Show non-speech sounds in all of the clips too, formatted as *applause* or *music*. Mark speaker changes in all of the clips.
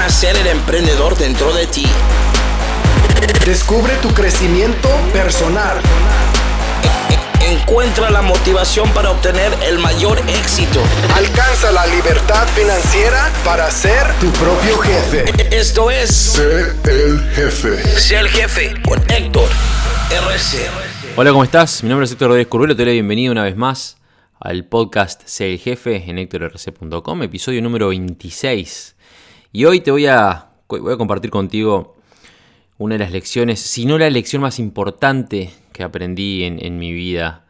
Speaker 1: nacer el emprendedor dentro de ti.
Speaker 2: Descubre tu crecimiento personal.
Speaker 1: Encuentra la motivación para obtener el mayor éxito.
Speaker 2: Alcanza la libertad financiera para ser tu propio jefe.
Speaker 1: Esto es
Speaker 3: Sé el jefe.
Speaker 1: Sé el jefe con Héctor RC.
Speaker 4: Hola, ¿cómo estás? Mi nombre es Héctor Rodríguez Curvelo, te doy la bienvenida una vez más al podcast Sé el Jefe en HectorRC.com, episodio número 26. Y hoy te voy a, voy a compartir contigo una de las lecciones, si no la lección más importante que aprendí en, en mi vida,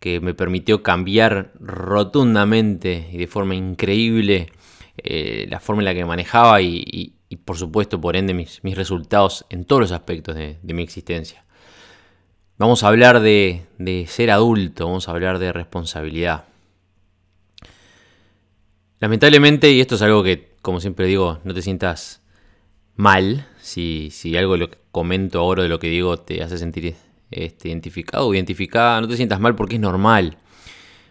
Speaker 4: que me permitió cambiar rotundamente y de forma increíble eh, la forma en la que manejaba y, y- y, por supuesto por ende mis, mis resultados en todos los aspectos de- de mi existencia. Vamos a hablar de, de ser adulto, vamos a hablar de responsabilidad. Lamentablemente, y esto es algo que, como siempre digo, no te sientas mal si, si algo lo que comento ahora, de lo que digo, te hace sentir este, identificado o identificada, no te sientas mal porque es normal.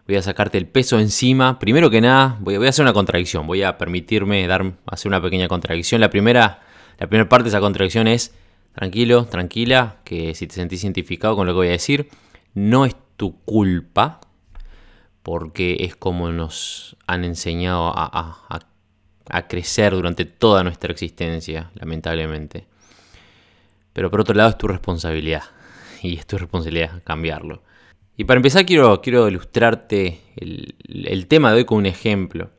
Speaker 4: Voy a sacarte el peso encima. Primero que nada, voy voy a hacer una contradicción. Voy a permitirme dar, hacer una pequeña contradicción. La primera, la primera parte de esa contradicción es tranquilo, tranquila, que si te sentís identificado con lo que voy a decir, no es tu culpa, porque es como nos han enseñado a, crecer durante toda nuestra existencia, lamentablemente. Pero por otro lado es tu responsabilidad, y es tu responsabilidad cambiarlo. Y para empezar quiero, ilustrarte el, tema de hoy con un ejemplo.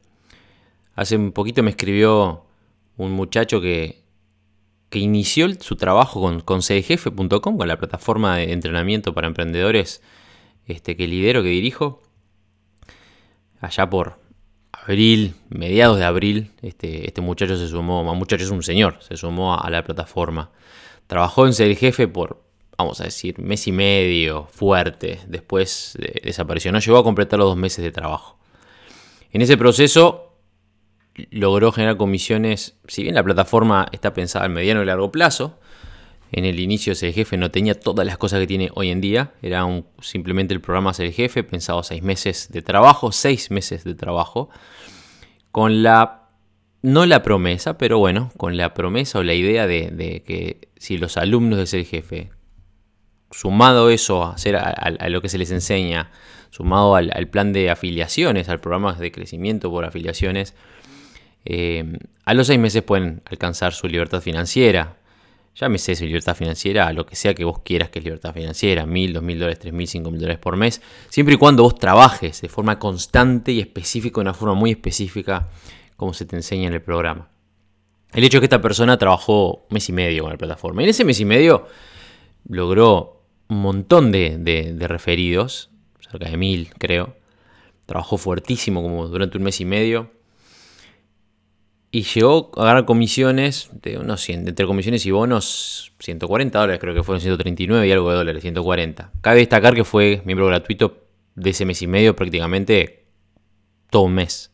Speaker 4: Hace un poquito me escribió un muchacho que, inició su trabajo con, con con la plataforma de entrenamiento para emprendedores este, que lidero, que dirijo, allá por abril, mediados de abril, este, este muchacho se sumó, más muchacho es un señor, se sumó a, la plataforma. Trabajó en cdjefe por, vamos a decir, mes y medio, fuerte, después desapareció, no llegó a completar los dos meses de trabajo. En ese proceso logró generar comisiones, si bien la plataforma está pensada a mediano y largo plazo, en el inicio ese jefe no tenía todas las cosas que tiene hoy en día, era simplemente el programa ser jefe, pensado seis meses de trabajo, seis meses de trabajo, con la, no la promesa, pero bueno, con la promesa o la idea de, que si los alumnos de ser jefe, sumado eso a, hacer lo que se les enseña, sumado al, al plan de afiliaciones, al programa de crecimiento por afiliaciones, eh, a los seis meses pueden alcanzar su libertad financiera. Llámese su libertad financiera a lo que sea que vos quieras que es libertad financiera, mil, dos mil dólares, tres mil, cinco mil dólares por mes, siempre y cuando vos trabajes de forma constante y específica, de una forma muy específica, como se te enseña en el programa. El hecho es que esta persona trabajó un mes y medio con la plataforma. Y en ese mes y medio logró un montón de, de- de referidos, cerca de mil creo. Trabajó fuertísimo como durante un mes y medio. Y llegó a ganar comisiones de unos 100, entre comisiones y bonos, 140 dólares, creo que fueron 139 y algo de dólares, 140. Cabe destacar que fue miembro gratuito de ese mes y medio prácticamente todo un mes.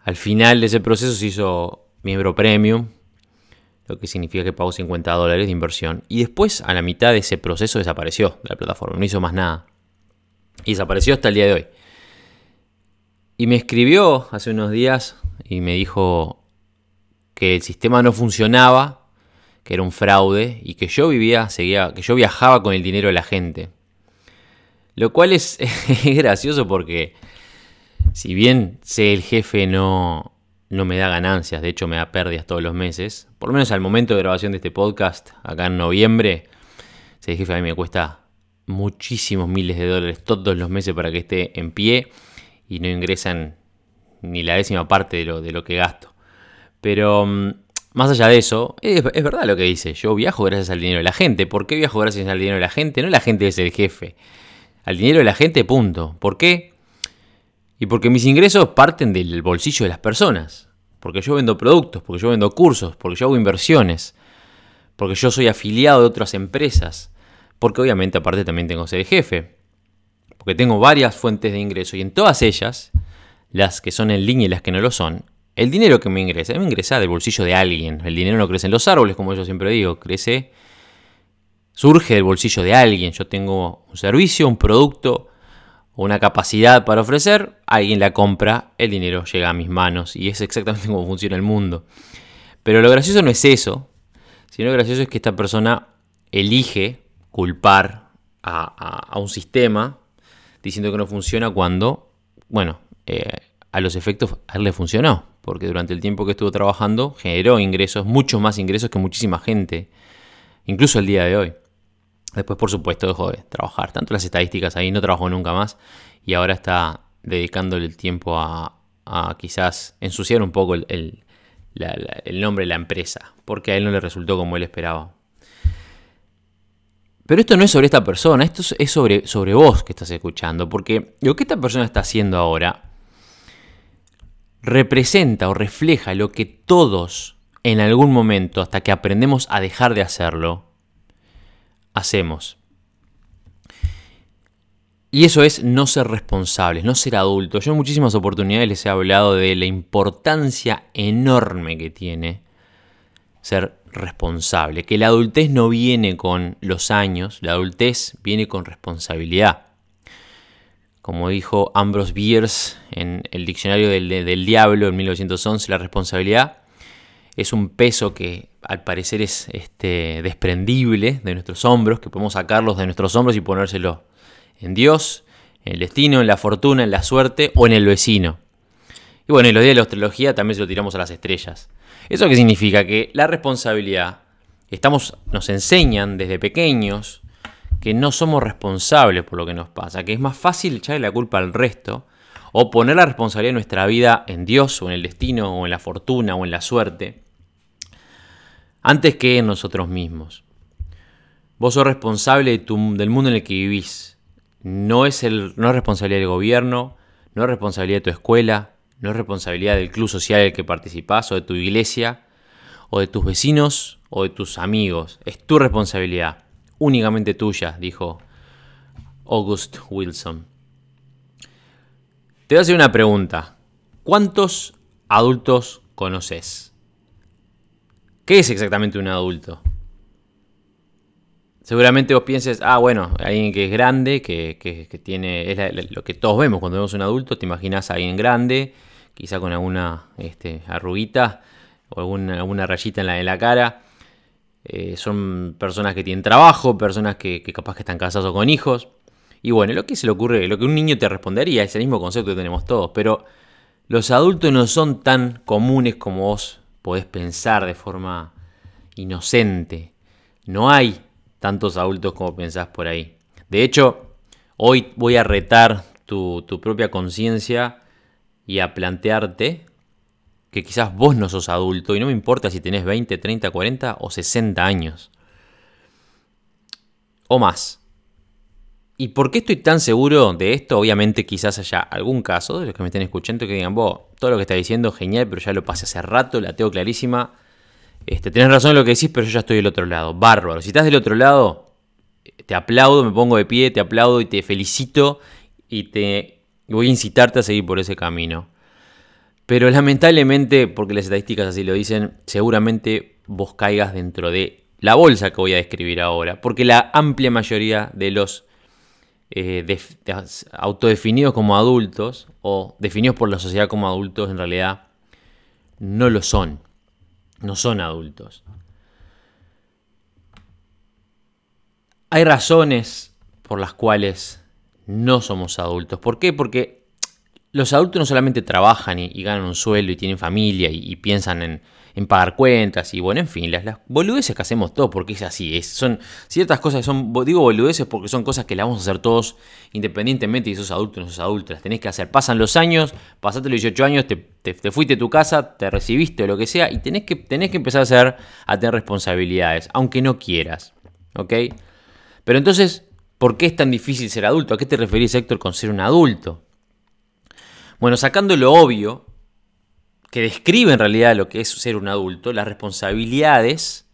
Speaker 4: Al final de ese proceso se hizo miembro premium, lo que significa que pagó 50 dólares de inversión. Y después, a la mitad de ese proceso, desapareció de la plataforma, no hizo más nada. Y desapareció hasta el día de hoy. Y me escribió hace unos días y me dijo que el sistema no funcionaba, que era un fraude y que yo vivía, seguía, que yo viajaba con el dinero de la gente. Lo cual *laughs* es, gracioso porque si bien sé el jefe no, no me da ganancias, de hecho me da pérdidas todos los meses, por lo menos al momento de grabación de este podcast, acá en noviembre, sé el jefe a mí me cuesta muchísimos miles de dólares todos los meses para que esté en pie y no ingresan ni la décima parte de lo, de lo que gasto. Pero mm, más allá de eso, es, verdad lo que dice. Yo viajo gracias al dinero de la gente. ¿Por qué viajo gracias al dinero de la gente? No la gente es el jefe. Al dinero de la gente, punto. ¿Por qué? Y porque mis ingresos parten del bolsillo de las personas. Porque yo vendo productos, porque yo vendo cursos, porque yo hago inversiones, porque yo soy afiliado de otras empresas, porque obviamente aparte también tengo que ser el jefe, porque tengo varias fuentes de ingreso y en todas ellas, las que son en línea y las que no lo son, el dinero que me ingresa, me ingresa del bolsillo de alguien. El dinero no crece en los árboles, como yo siempre digo, crece, surge del bolsillo de alguien. Yo tengo un servicio, un producto una capacidad para ofrecer, alguien la compra, el dinero llega a mis manos y es exactamente *laughs* como funciona el mundo. Pero lo gracioso no es eso, sino lo gracioso es que esta persona elige culpar a, un sistema diciendo que no funciona cuando, bueno, eh, a los efectos a él le funcionó, porque durante el tiempo que estuvo trabajando generó ingresos, muchos más ingresos que muchísima gente, incluso el día de hoy. Después, por supuesto, dejó de trabajar. Tanto las estadísticas ahí, no trabajó nunca más. Y ahora está dedicándole el tiempo a, quizás ensuciar un poco el, nombre de la empresa. Porque a él no le resultó como él esperaba. Pero esto no es sobre esta persona, esto es sobre, sobre vos que estás escuchando. Porque lo que esta persona está haciendo ahora representa o refleja lo que todos en algún momento, hasta que aprendemos a dejar de hacerlo, hacemos. Y eso es no ser responsables, no ser adultos. Yo en muchísimas oportunidades les he hablado de la importancia enorme que tiene ser responsable. Que la adultez no viene con los años, la adultez viene con responsabilidad. Como dijo Ambrose Bierce en el Diccionario del, Diablo en 1911, la responsabilidad es un peso que al parecer es este, desprendible de nuestros hombros, que podemos sacarlos de nuestros hombros y ponérselo en Dios, en el destino, en la fortuna, en la suerte o en el vecino. Y bueno, en los días de la astrología también se lo tiramos a las estrellas. ¿Eso qué significa? Que la responsabilidad, estamos, nos enseñan desde pequeños que no somos responsables por lo que nos pasa, que es más fácil echarle la culpa al resto o poner la responsabilidad de nuestra vida en Dios o en el destino o en la fortuna o en la suerte antes que en nosotros mismos. Vos sos responsable del mundo en el que vivís. No es, el, no es responsabilidad del gobierno, no es responsabilidad de tu escuela, no es responsabilidad del club social en el que participás o de tu iglesia o de tus vecinos o de tus amigos. Es tu responsabilidad, únicamente tuya, dijo August Wilson. Te voy a hacer una pregunta. ¿Cuántos adultos conoces? ¿Qué es exactamente un adulto? Seguramente vos pienses, ah, bueno, alguien que es grande, que, tiene, es lo que todos vemos cuando vemos un adulto, te imaginas a alguien grande, quizá con alguna este, arruguita o alguna, rayita en la, la cara. Eh, son personas que tienen trabajo, personas que, capaz que están casados con hijos. Y bueno, lo que se le ocurre, lo que un niño te respondería es el mismo concepto que tenemos todos, pero los adultos no son tan comunes como vos podés pensar de forma inocente. No hay tantos adultos como pensás por ahí. De hecho, hoy voy a retar tu, propia conciencia y a plantearte que quizás vos no sos adulto y no me importa si tenés 20, 30, 40 o 60 años. O más. ¿Y por qué estoy tan seguro de esto? Obviamente quizás haya algún caso de los que me estén escuchando que digan, vos, todo lo que está diciendo genial, pero ya lo pasé hace rato, la tengo clarísima. Este, tenés razón en lo que decís, pero yo ya estoy del otro lado. Bárbaro. Si estás del otro lado, te aplaudo, me pongo de pie, te aplaudo y te felicito y te voy a incitarte a seguir por ese camino. Pero lamentablemente, porque las estadísticas así lo dicen, seguramente vos caigas dentro de la bolsa que voy a describir ahora, porque la amplia mayoría de los eh, autodefinidos como adultos o definidos por la sociedad como adultos en realidad no lo son. No son adultos. Hay razones por las cuales no somos adultos. ¿Por qué? Porque los adultos no solamente trabajan y, ganan un sueldo y tienen familia y piensan en, pagar cuentas y bueno, en fin, las, las boludeces que hacemos todos, porque es así, son ciertas cosas son, digo boludeces porque son cosas que las vamos a hacer todos independientemente de si sos adulto o no sos adulto, las tenés que hacer. Pasan los años, pasaste los 18 años, te, te, fuiste a tu casa, te recibiste o lo que sea y tenés que, tenés que empezar a, hacer, a tener responsabilidades, aunque no quieras, ¿ok? Pero entonces, ¿por qué es tan difícil ser adulto? ¿A qué te referís, Héctor, con ser un adulto? Bueno, sacando lo obvio, que describe en realidad lo que es ser un adulto, las responsabilidades.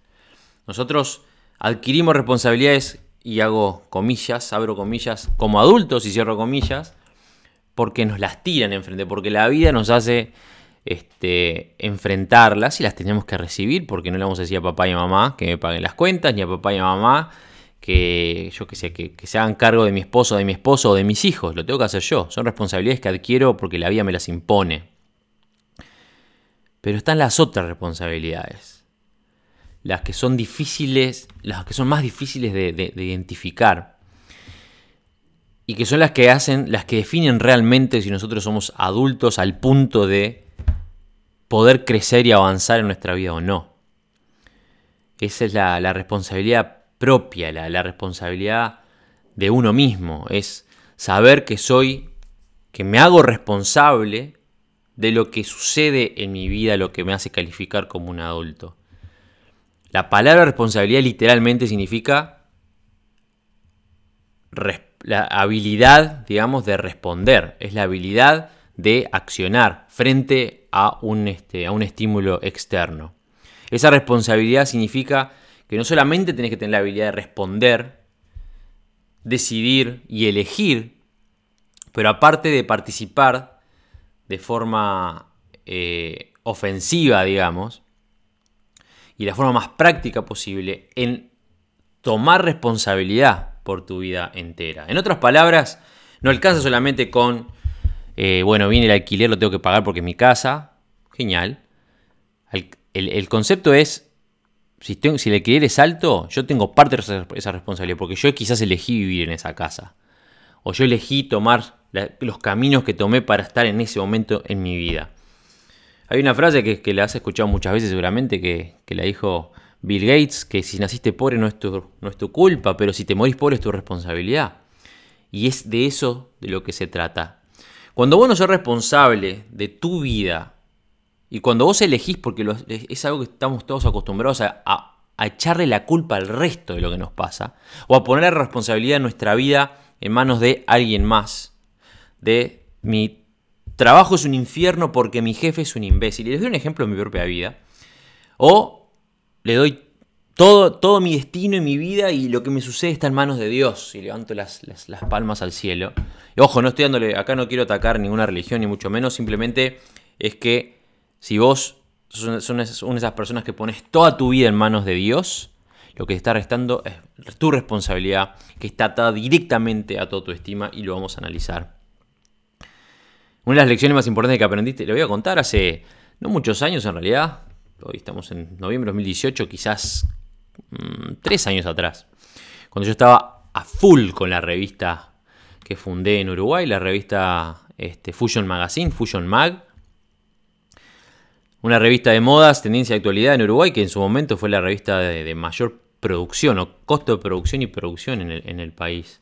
Speaker 4: Nosotros adquirimos responsabilidades, y hago comillas, abro comillas, como adultos y cierro comillas, porque nos las tiran enfrente, porque la vida nos hace este, enfrentarlas y las tenemos que recibir, porque no le vamos a decir a papá y a mamá que me paguen las cuentas, ni a papá y a mamá que yo que sé, que, se hagan cargo de mi esposo, de mi esposo o de mis hijos. Lo tengo que hacer yo. Son responsabilidades que adquiero porque la vida me las impone. Pero están las otras responsabilidades. Las que son difíciles, las que son más difíciles de identificar. Y que son las que hacen, las que definen realmente si nosotros somos adultos al punto de poder crecer y avanzar en nuestra vida o no. Esa es la, la responsabilidad propia, la, responsabilidad de uno mismo. Es saber que soy, que me hago responsable de lo que sucede en mi vida, lo que me hace calificar como un adulto. La palabra responsabilidad literalmente significa la habilidad, digamos, de responder. Es la habilidad de accionar frente a un, este, a un estímulo externo. Esa responsabilidad significa que no solamente tenés que tener la habilidad de responder, decidir y elegir, pero aparte de participar de forma eh, ofensiva, digamos, y la forma más práctica posible en tomar responsabilidad por tu vida entera. En otras palabras, no alcanza solamente con, eh, bueno, viene el alquiler, lo tengo que pagar porque es mi casa, genial. El, concepto es, si, tengo, si el alto, yo tengo parte de esa, responsabilidad, porque yo quizás elegí vivir en esa casa. O yo elegí tomar los caminos que tomé para estar en ese momento en mi vida. Hay una frase que, que la has escuchado muchas veces seguramente, que, que la dijo Bill Gates, que si naciste pobre no es, tu, no es tu culpa, pero si te morís pobre es tu responsabilidad. Y es de eso de lo que se trata. Cuando vos no sos responsable de tu vida, y cuando vos elegís, porque es algo que estamos todos acostumbrados a, a, a, echarle la culpa al resto de lo que nos pasa, o a poner la responsabilidad de nuestra vida en manos de alguien más, de mi trabajo es un infierno porque mi jefe es un imbécil. Y les doy un ejemplo de mi propia vida. O le doy todo, todo mi destino y mi vida y lo que me sucede está en manos de Dios. Y levanto las, las, las palmas al cielo. Y ojo, no estoy dándole, acá no quiero atacar ninguna religión ni mucho menos. Simplemente es que si vos son, son esas, personas que pones toda tu vida en manos de Dios, lo que está restando es tu responsabilidad, que está atada directamente a toda tu estima y lo vamos a analizar. Una de las lecciones más importantes que aprendiste, le voy a contar hace no muchos años en realidad, hoy estamos en noviembre de 2018, quizás mmm, tres años atrás, cuando yo estaba a full con la revista que fundé en Uruguay, la revista este, Fusion Magazine, Fusion Mag, una revista de modas, tendencia de actualidad en Uruguay, que en su momento fue la revista de, mayor producción o costo de producción y producción en el, país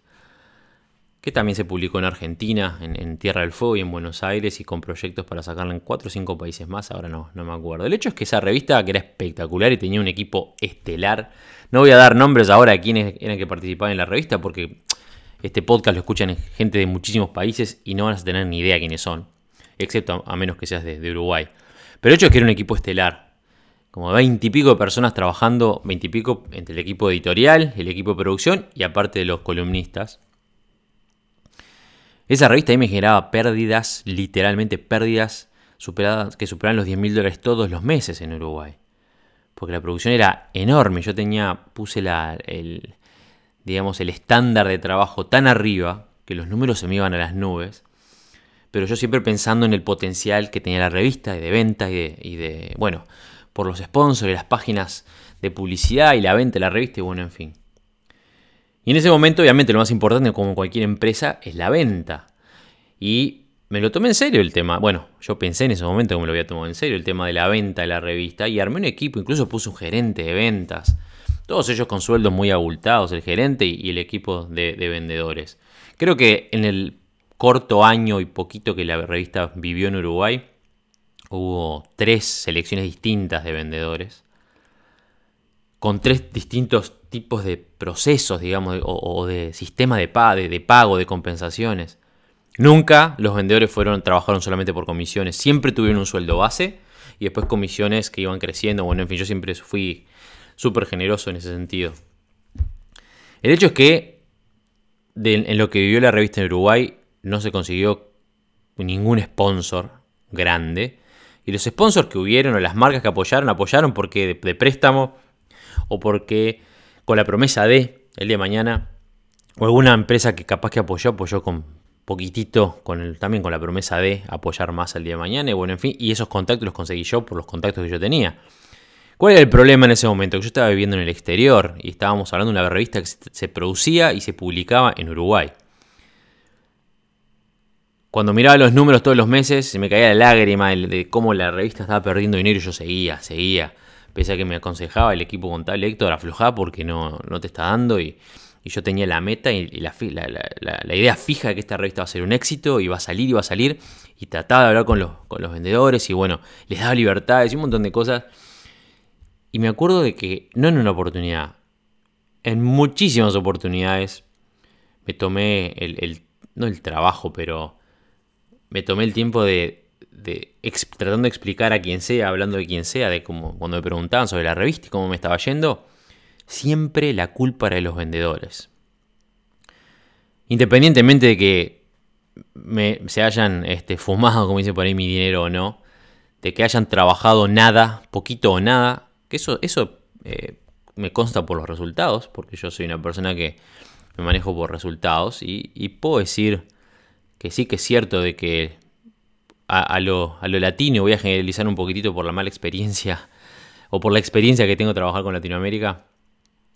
Speaker 4: que también se publicó en Argentina, en, Tierra del Fuego y en Buenos Aires, y con proyectos para sacarla en 4 o 5 países más, ahora no, no me acuerdo. El hecho es que esa revista, que era espectacular y tenía un equipo estelar, no voy a dar nombres ahora de quiénes eran que participaban en la revista, porque este podcast lo escuchan gente de muchísimos países y no van a tener ni idea quiénes son, excepto a, menos que seas de, de Uruguay. Pero el hecho es que era un equipo estelar, como 20 y pico de personas trabajando, 20 y pico entre el equipo editorial, el equipo de producción y aparte de los columnistas. Esa revista ahí me generaba pérdidas, literalmente pérdidas, superadas, que superaban los 10 mil dólares todos los meses en Uruguay. Porque la producción era enorme. Yo tenía, puse la, el, digamos, el estándar de trabajo tan arriba que los números se me iban a las nubes. Pero yo siempre pensando en el potencial que tenía la revista y de venta y de, bueno, por los sponsors y las páginas de publicidad y la venta de la revista y bueno, en fin. Y en ese momento, obviamente, lo más importante, como cualquier empresa, es la venta. Y me lo tomé en serio el tema. Bueno, yo pensé en ese momento que me lo había tomado en serio, el tema de la venta de la revista. Y armé un equipo, incluso puse un gerente de ventas. Todos ellos con sueldos muy abultados, el gerente y el equipo de vendedores. Creo que en el corto año y poquito que la revista vivió en Uruguay, hubo tres selecciones distintas de vendedores con tres distintos tipos de procesos, digamos, o, de sistema de, de, de, pago, de compensaciones. Nunca los vendedores fueron, trabajaron solamente por comisiones, siempre tuvieron un sueldo base y después comisiones que iban creciendo. Bueno, en fin, yo siempre fui súper generoso en ese sentido. El hecho es que en lo que vivió la revista en Uruguay no se consiguió ningún sponsor grande. Y los sponsors que hubieron o las marcas que apoyaron, apoyaron porque de, préstamo o porque con la promesa de, el día de mañana, o alguna empresa que capaz que apoyó, apoyó con poquitito, con el, también con la promesa de apoyar más el día de mañana, y bueno, en fin, y esos contactos los conseguí yo por los contactos que yo tenía. ¿Cuál era el problema en ese momento? Que yo estaba viviendo en el exterior y estábamos hablando de una revista que se producía y se publicaba en Uruguay. Cuando miraba los números todos los meses, se me caía la lágrima de cómo la revista estaba perdiendo dinero y yo seguía, seguía. Pese a que me aconsejaba el equipo contable Héctor, aflojá porque no, no te está dando. Y, yo tenía la meta y, la, idea fija de que esta revista va a ser un éxito y va a salir y va a salir. Y trataba de hablar con los, con los vendedores y bueno, les daba libertades y un montón de cosas. Y me acuerdo de que, no en una oportunidad, en muchísimas oportunidades me tomé el no el trabajo, pero me tomé el tiempo de, tratando de explicar a quien sea, hablando de quien sea, de cómo cuando me preguntaban sobre la revista y cómo me estaba yendo, siempre la culpa era de los vendedores. Independientemente de que me, se hayan este, fumado, como dice por ahí, mi dinero o no, de que hayan trabajado nada, poquito o nada, que eso, eso eh, me consta por los resultados, porque yo soy una persona que me manejo por resultados y puedo decir que sí que es cierto de que a, lo, latino, voy a generalizar un poquitito por la mala experiencia *laughs* o por la experiencia que tengo trabajar con Latinoamérica,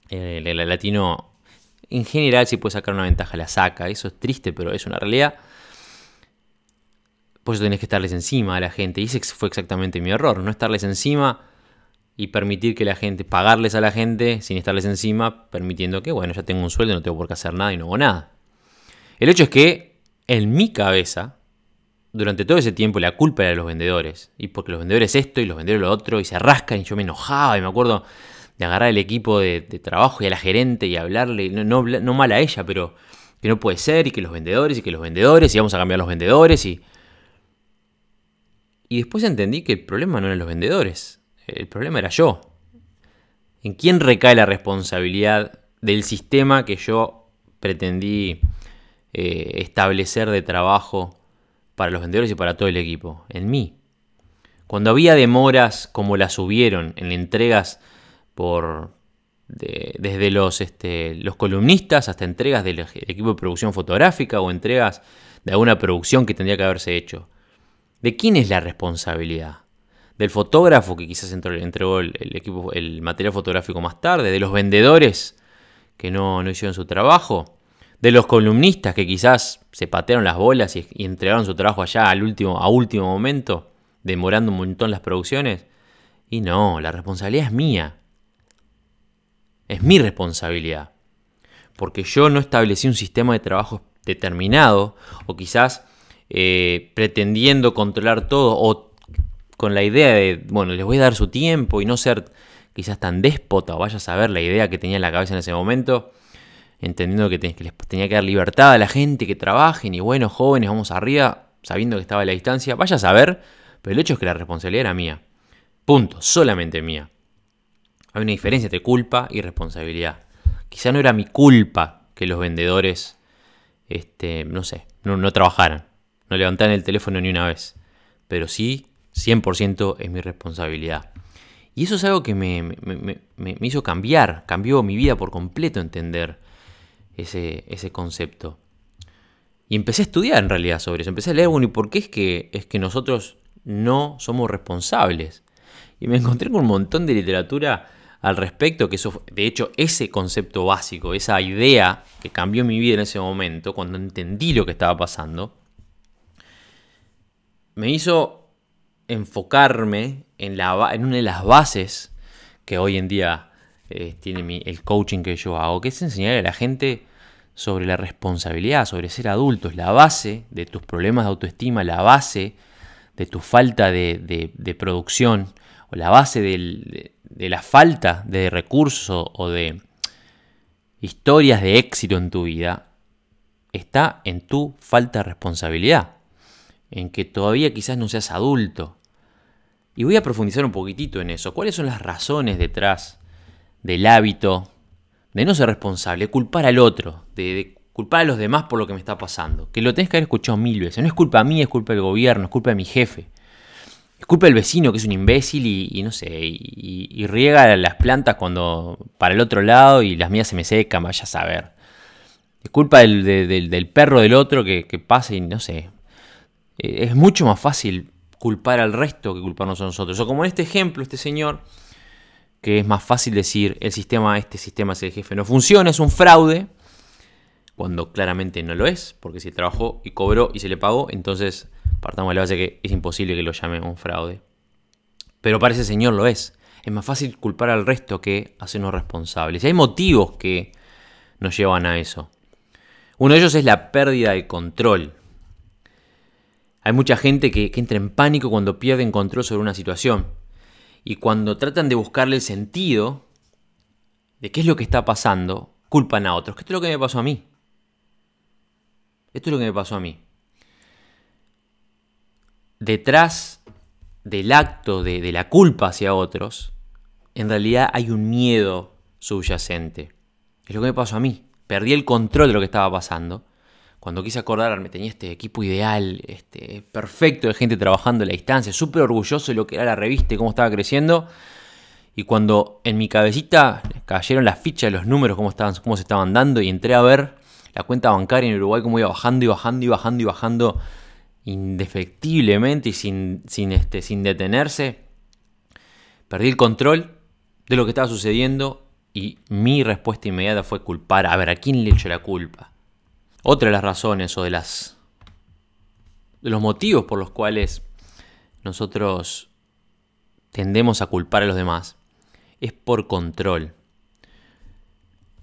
Speaker 4: eh, el, latino en general si puede sacar una ventaja la saca, eso es triste pero es una realidad. Por eso tenés que estarles encima a la gente y ese fue exactamente mi error, no estarles encima y permitir que la gente, pagarles a la gente sin estarles encima, permitiendo que, bueno, ya tengo un sueldo, no tengo por qué hacer nada y no hago nada. El hecho es que en mi cabeza, durante todo ese tiempo, la culpa era de los vendedores. Y porque los vendedores esto y los vendedores lo otro, y se rascan, y yo me enojaba, y me acuerdo de agarrar el equipo de, trabajo y a la gerente y hablarle, no, no, mal a ella, pero que no puede ser, y que los vendedores, y que los vendedores, y vamos a cambiar los vendedores, y... Y después entendí que el problema no eran los vendedores, el problema era yo. ¿En quién recae la responsabilidad del sistema que yo pretendí eh, establecer de trabajo para los vendedores y para todo el equipo? En mí. Cuando había demoras como las hubieron en entregas por desde los, este, los columnistas hasta entregas del equipo de producción fotográfica o entregas de alguna producción que tendría que haberse hecho. ¿De quién es la responsabilidad? ¿Del fotógrafo que quizás entregó el, equipo, el material fotográfico más tarde? ¿De los vendedores que no, no hicieron su trabajo? De los columnistas que quizás se patearon las bolas y, entregaron su trabajo allá al último, a último momento, demorando un montón las producciones. Y no, la responsabilidad es mía. Es mi responsabilidad. Porque yo no establecí un sistema de trabajo determinado o quizás eh, pretendiendo controlar todo o con la idea de, bueno, les voy a dar su tiempo y no ser quizás tan déspota o vaya a saber la idea que tenía en la cabeza en ese momento entendiendo que, les tenía que dar libertad a la gente, que trabajen y bueno, jóvenes, vamos arriba, sabiendo que estaba a la distancia, vaya a saber, pero el hecho es que la responsabilidad era mía. Punto, solamente mía. Hay una diferencia entre culpa y responsabilidad. Quizá no era mi culpa que los vendedores, este, no sé, no, trabajaran, no levantaran el teléfono ni una vez, pero sí, 100% es mi responsabilidad. Y eso es algo que me, me, hizo cambiar, cambió mi vida por completo entender ese, ese concepto. Y empecé a estudiar en realidad sobre eso. Empecé a leer, bueno, ¿y por qué es que, es que nosotros no somos responsables? Y me encontré con un montón de literatura al respecto, que eso, de hecho, ese concepto básico, esa idea que cambió mi vida en ese momento, cuando entendí lo que estaba pasando, me hizo enfocarme en, la, en una de las bases que hoy en día eh, tiene el coaching que yo hago, que es enseñar a la gente sobre la responsabilidad, sobre ser adultos, la base de tus problemas de autoestima, la base de tu falta de, producción, o la base de, la falta de recursos o de historias de éxito en tu vida, está en tu falta de responsabilidad, en que todavía quizás no seas adulto. Y voy a profundizar un poquitito en eso. ¿Cuáles son las razones detrás del hábito de no ser responsable, culpar al otro, de, culpar a los demás por lo que me está pasando. Que lo tenés que haber escuchado mil veces. No es culpa mía, es culpa del gobierno, es culpa de mi jefe. Es culpa del vecino que es un imbécil y, no sé, y, riega las plantas cuando para el otro lado y las mías se me secan, vaya a saber. Es culpa del, perro del otro que, que, pasa y no sé. Eh, es mucho más fácil culpar al resto que culparnos a nosotros. O como en este ejemplo, este señor, que es más fácil decir el sistema, este sistema es el jefe, no funciona, es un fraude, cuando claramente no lo es, porque si trabajó y cobró y se le pagó, entonces partamos de la base que es imposible que lo llame un fraude. Pero para ese señor lo es. Es más fácil culpar al resto que hacernos responsables. Y hay motivos que nos llevan a eso. Uno de ellos es la pérdida de control. Hay mucha gente que, entra en pánico cuando pierden control sobre una situación. Y cuando tratan de buscarle el sentido de qué es lo que está pasando, culpan a otros. Que esto es lo que me pasó a mí. Esto es lo que me pasó a mí detrás del acto de, la culpa hacia otros, en realidad hay un miedo subyacente. Es lo que me pasó a mí. Perdí el control de lo que estaba pasando. Cuando quise acordarme, tenía este equipo ideal, este, perfecto de gente trabajando a la distancia, súper orgulloso de lo que era la revista y cómo estaba creciendo. Y cuando en mi cabecita cayeron las fichas los números, cómo, estaban, cómo se estaban dando, y entré a ver la cuenta bancaria en Uruguay, cómo iba bajando y bajando y bajando y bajando indefectiblemente y sin, sin, este, sin detenerse, perdí el control de lo que estaba sucediendo y mi respuesta inmediata fue culpar. A ver, ¿a quién le echo la culpa? Otra de las razones o de las de los motivos por los cuales nosotros tendemos a culpar a los demás es por control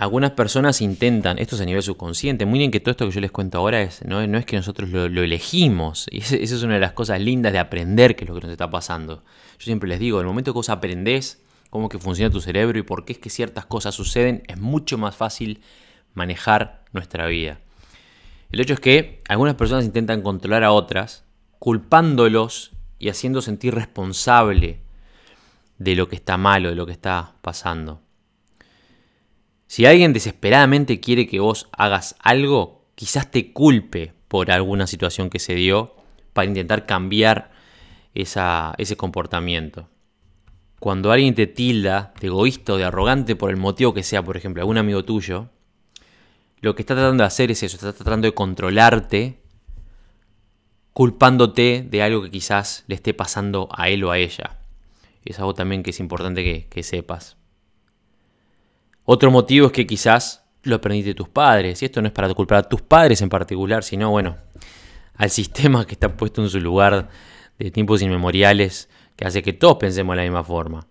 Speaker 4: algunas personas intentan, esto es a nivel subconsciente, muy bien que todo esto que yo les cuento ahora es, no, es que nosotros lo, elegimos, y esa es una de las cosas lindas de aprender que es lo que nos está pasando. Yo siempre les digo, el momento que vos aprendés cómo que funciona tu cerebro y por qué es que ciertas cosas suceden, es mucho más fácil manejar nuestra vida. El hecho es que algunas personas intentan controlar a otras, culpándolos y haciendo sentir responsable de lo que está malo, de lo que está pasando. Si alguien desesperadamente quiere que vos hagas algo, quizás te culpe por alguna situación que se dio para intentar cambiar ese comportamiento. Cuando alguien te tilda de egoísta o de arrogante por el motivo que sea, por ejemplo, algún amigo tuyo, lo que está tratando de hacer es eso, está tratando de controlarte, culpándote de algo que quizás le esté pasando a él o a ella. Es algo también que es importante que sepas. Otro motivo es que quizás lo aprendiste de tus padres, y esto no es para culpar a tus padres en particular, sino, bueno, al sistema que está puesto en su lugar de tiempos inmemoriales, que hace que todos pensemos de la misma forma.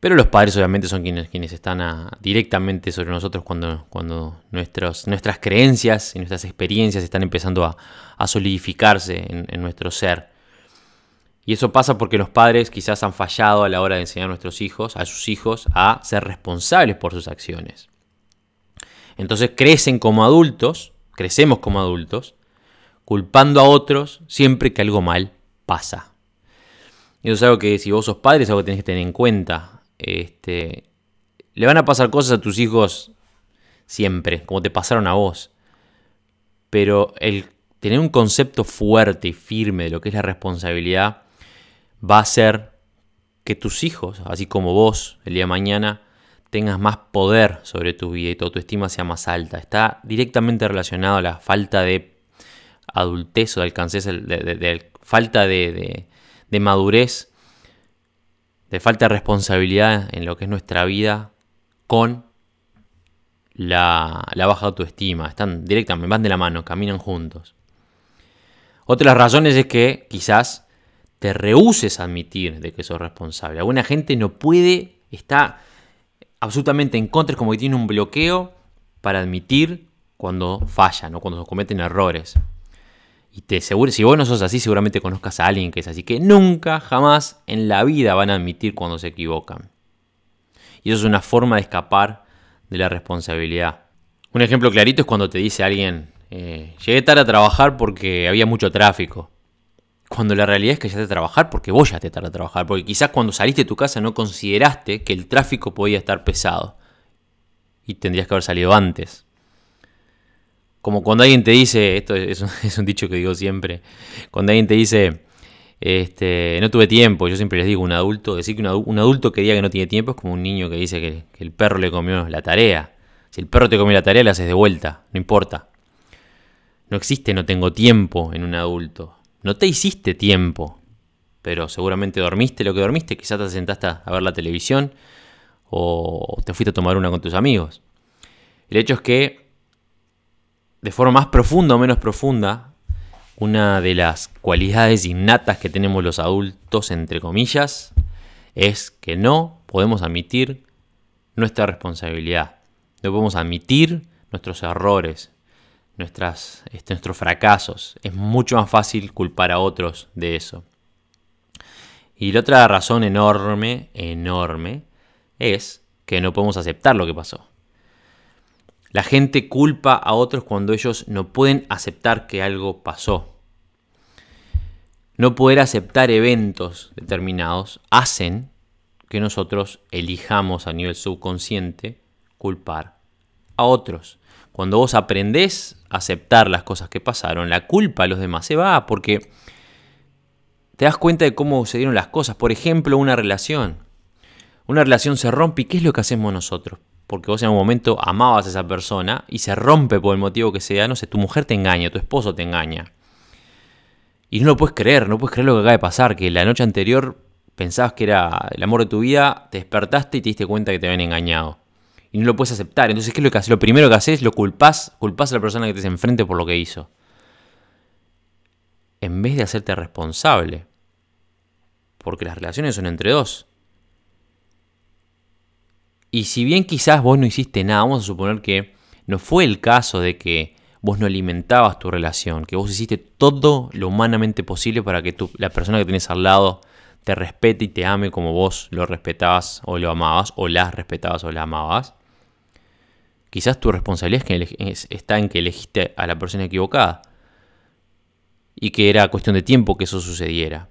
Speaker 4: Pero los padres obviamente son quienes, están directamente sobre nosotros cuando, cuando nuestras creencias y nuestras experiencias están empezando a, solidificarse en nuestro ser. Y eso pasa porque los padres quizás han fallado a la hora de enseñar a nuestros hijos, a sus hijos, a ser responsables por sus acciones. Entonces crecen como adultos, crecemos como adultos, culpando a otros siempre que algo mal pasa. Y eso es algo que si vos sos padre es algo que tenés que tener en cuenta. Este, le van a pasar cosas a tus hijos siempre, como te pasaron a vos. Pero el tener un concepto fuerte y firme de lo que es la responsabilidad va a hacer que tus hijos, así como vos, el día de mañana, tengas más poder sobre tu vida y tu autoestima sea más alta. Está directamente relacionado a la falta de adultez o de alcance, de, falta de, madurez, de falta de responsabilidad en lo que es nuestra vida con la, la baja autoestima. Están directamente, van de la mano, caminan juntos. Otra de las razones es que quizás te rehuses a admitir de que sos responsable. Alguna gente no puede, está absolutamente en contra, es como que tiene un bloqueo para admitir cuando fallan o cuando cometen errores. Y te seguro, si vos no sos así, seguramente conozcas a alguien que es así, que nunca, jamás en la vida van a admitir cuando se equivocan. Y eso es una forma de escapar de la responsabilidad. Un ejemplo clarito es cuando te dice alguien, eh, llegué tarde a trabajar porque había mucho tráfico. Cuando la realidad es que ya te a trabajar porque vos ya te tarde a trabajar. Porque quizás cuando saliste de tu casa no consideraste que el tráfico podía estar pesado. Y tendrías que haber salido antes. Como cuando alguien te dice, esto *laughs* es un, dicho que digo siempre, cuando alguien te dice, Este, no tuve tiempo, yo siempre les digo, un adulto, decir que un adulto que diga que no tiene tiempo es como un niño que dice que, que el perro le comió la tarea. Si el perro te comió la tarea, le haces de vuelta, no importa. No existe no tengo tiempo en un adulto. No te hiciste tiempo, pero seguramente dormiste lo que dormiste, quizás te sentaste a ver la televisión o te fuiste a tomar una con tus amigos. El hecho es que, de forma más profunda o menos profunda, una de las cualidades innatas que tenemos los adultos, entre comillas, es que no podemos admitir nuestra responsabilidad. No podemos admitir nuestros errores, este, nuestros fracasos. Es mucho más fácil culpar a otros de eso. Y la otra razón enorme, enorme, es que no podemos aceptar lo que pasó. La gente culpa a otros cuando ellos no pueden aceptar que algo pasó. No poder aceptar eventos determinados hacen que nosotros elijamos a nivel subconsciente culpar a otros. Cuando vos aprendés a aceptar las cosas que pasaron, la culpa a los demás se va porque te das cuenta de cómo sucedieron las cosas. Por ejemplo, una relación. Una relación se rompe y ¿qué es lo que hacemos nosotros? Porque vos en un momento amabas a esa persona y se rompe por el motivo que sea, no sé, tu mujer te engaña, tu esposo te engaña. Y no lo puedes creer, no puedes creer lo que acaba de pasar, que la noche anterior pensabas que era el amor de tu vida, te despertaste y te diste cuenta que te habían engañado y no lo puedes aceptar. Entonces, ¿qué es lo que haces? Lo primero que haces, lo culpas, culpas a la persona que te enfrente por lo que hizo. En vez de hacerte responsable. Porque las relaciones son entre dos. Y si bien quizás vos no hiciste nada, vamos a suponer que no fue el caso de que vos no alimentabas tu relación, que vos hiciste todo lo humanamente posible para que la persona que tenés al lado te respete y te ame como vos lo respetabas o lo amabas, o las respetabas o la amabas. Quizás tu responsabilidad está en que elegiste a la persona equivocada y que era cuestión de tiempo que eso sucediera.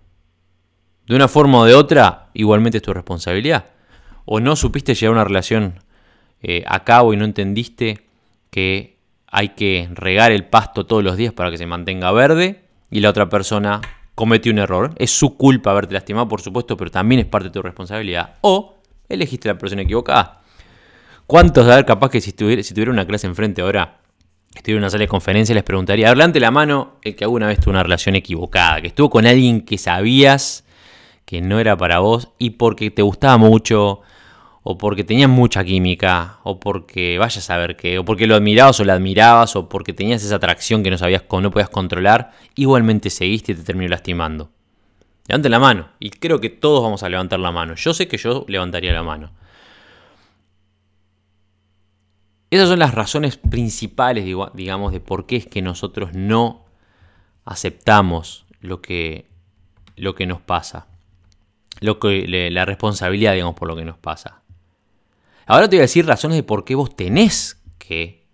Speaker 4: De una forma o de otra, igualmente es tu responsabilidad. O no supiste llevar una relación eh, a cabo y no entendiste que hay que regar el pasto todos los días para que se mantenga verde y la otra persona cometió un error. Es su culpa haberte lastimado, por supuesto, pero también es parte de tu responsabilidad. O elegiste la persona equivocada. ¿Cuántos, a ver, capaz que si tuviera, si tuviera una clase enfrente ahora, estuviera en una sala de conferencia, les preguntaría, adelante la mano el que alguna vez tuvo una relación equivocada, que estuvo con alguien que sabías que no era para vos y porque te gustaba mucho, o porque tenías mucha química, o porque vayas a saber qué, o porque lo admirabas o la admirabas, o porque tenías esa atracción que no sabías no podías controlar, igualmente seguiste y te terminó lastimando. Levante la mano, y creo que todos vamos a levantar la mano. Yo sé que yo levantaría la mano. Esas son las razones principales, digamos, de por qué es que nosotros no aceptamos lo que, lo que nos pasa. La responsabilidad, digamos, por lo que nos pasa. Ahora te voy a decir razones de por qué vos tenés que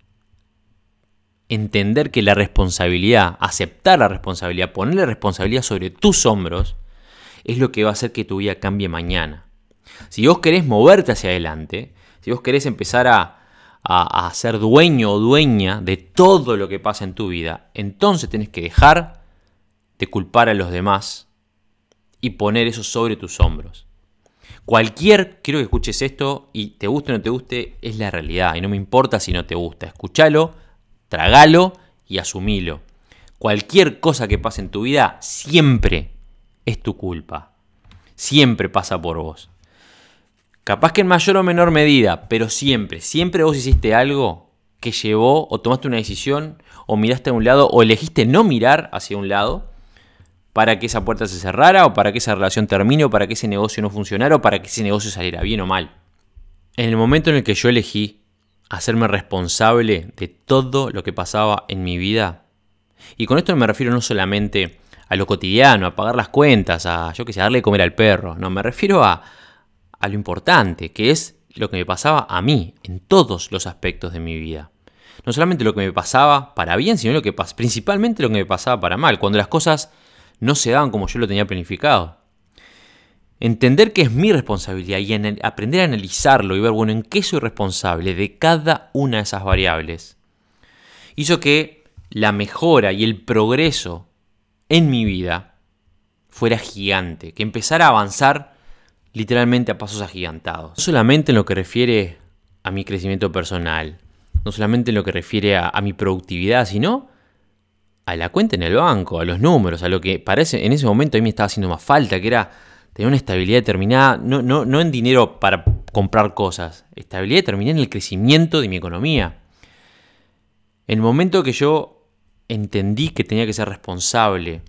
Speaker 4: entender que la responsabilidad, aceptar la responsabilidad, ponerle responsabilidad sobre tus hombros, es lo que va a hacer que tu vida cambie mañana. Si vos querés moverte hacia adelante, si vos querés empezar a, a, ser dueño o dueña de todo lo que pasa en tu vida, entonces tienes que dejar de culpar a los demás y poner eso sobre tus hombros. Cualquier, quiero que escuches esto y te guste o no te guste, es la realidad y no me importa si no te gusta. Escúchalo, trágalo y asumilo. Cualquier cosa que pase en tu vida siempre es tu culpa. Siempre pasa por vos. Capaz que en mayor o menor medida, pero siempre, siempre vos hiciste algo que llevó o tomaste una decisión o miraste a un lado o elegiste no mirar hacia un lado para que esa puerta se cerrara o para que esa relación termine o para que ese negocio no funcionara o para que ese negocio saliera bien o mal. En el momento en el que yo elegí hacerme responsable de todo lo que pasaba en mi vida, y con esto me refiero no solamente a lo cotidiano, a pagar las cuentas, a yo que sé, darle de comer al perro, no, me refiero a a lo importante, que es lo que me pasaba a mí en todos los aspectos de mi vida. No solamente lo que me pasaba para bien, sino lo que principalmente lo que me pasaba para mal, cuando las cosas no se daban como yo lo tenía planificado. Entender que es mi responsabilidad y aprender a analizarlo y ver, bueno, en qué soy responsable de cada una de esas variables, hizo que la mejora y el progreso en mi vida fuera gigante, que empezara a avanzar literalmente a pasos agigantados. No solamente en lo que refiere a mi crecimiento personal, no solamente en lo que refiere a, mi productividad, sino a la cuenta en el banco, a los números, a lo que parece en ese momento a mí me estaba haciendo más falta, que era tener una estabilidad determinada, no, no, no en dinero para comprar cosas, estabilidad determinada en el crecimiento de mi economía. En el momento que yo entendí que tenía que ser responsable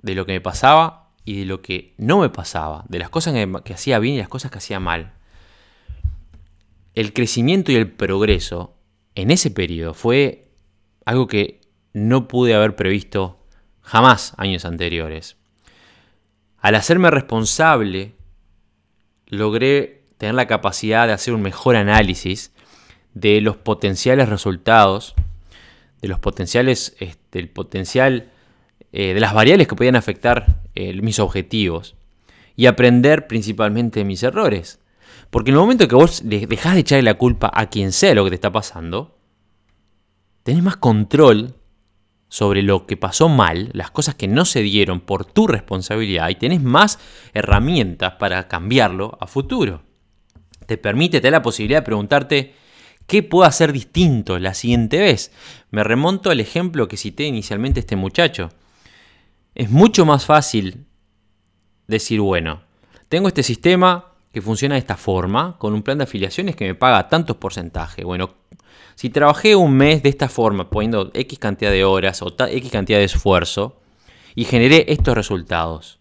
Speaker 4: de lo que me pasaba y de lo que no me pasaba, de las cosas que, hacía bien y las cosas que hacía mal, el crecimiento y el progreso en ese periodo fue algo que no pude haber previsto jamás años anteriores. Al hacerme responsable, logré tener la capacidad de hacer un mejor análisis de los potenciales resultados de los potenciales, este, el potencial eh, de las variables que podían afectar eh, mis objetivos y aprender principalmente de mis errores. Porque en el momento que vos dejás de echarle la culpa a quien sea lo que te está pasando, tenés más control sobre lo que pasó mal, las cosas que no se dieron por tu responsabilidad y tenés más herramientas para cambiarlo a futuro. Te permite, te la posibilidad de preguntarte, ¿Qué puedo hacer distinto la siguiente vez? Me remonto al ejemplo que cité inicialmente este muchacho. Es mucho más fácil decir, bueno, tengo este sistema que funciona de esta forma, con un plan de afiliaciones que me paga tantos porcentajes. Bueno, si trabajé un mes de esta forma, poniendo X cantidad de horas o X cantidad de esfuerzo, y generé estos resultados,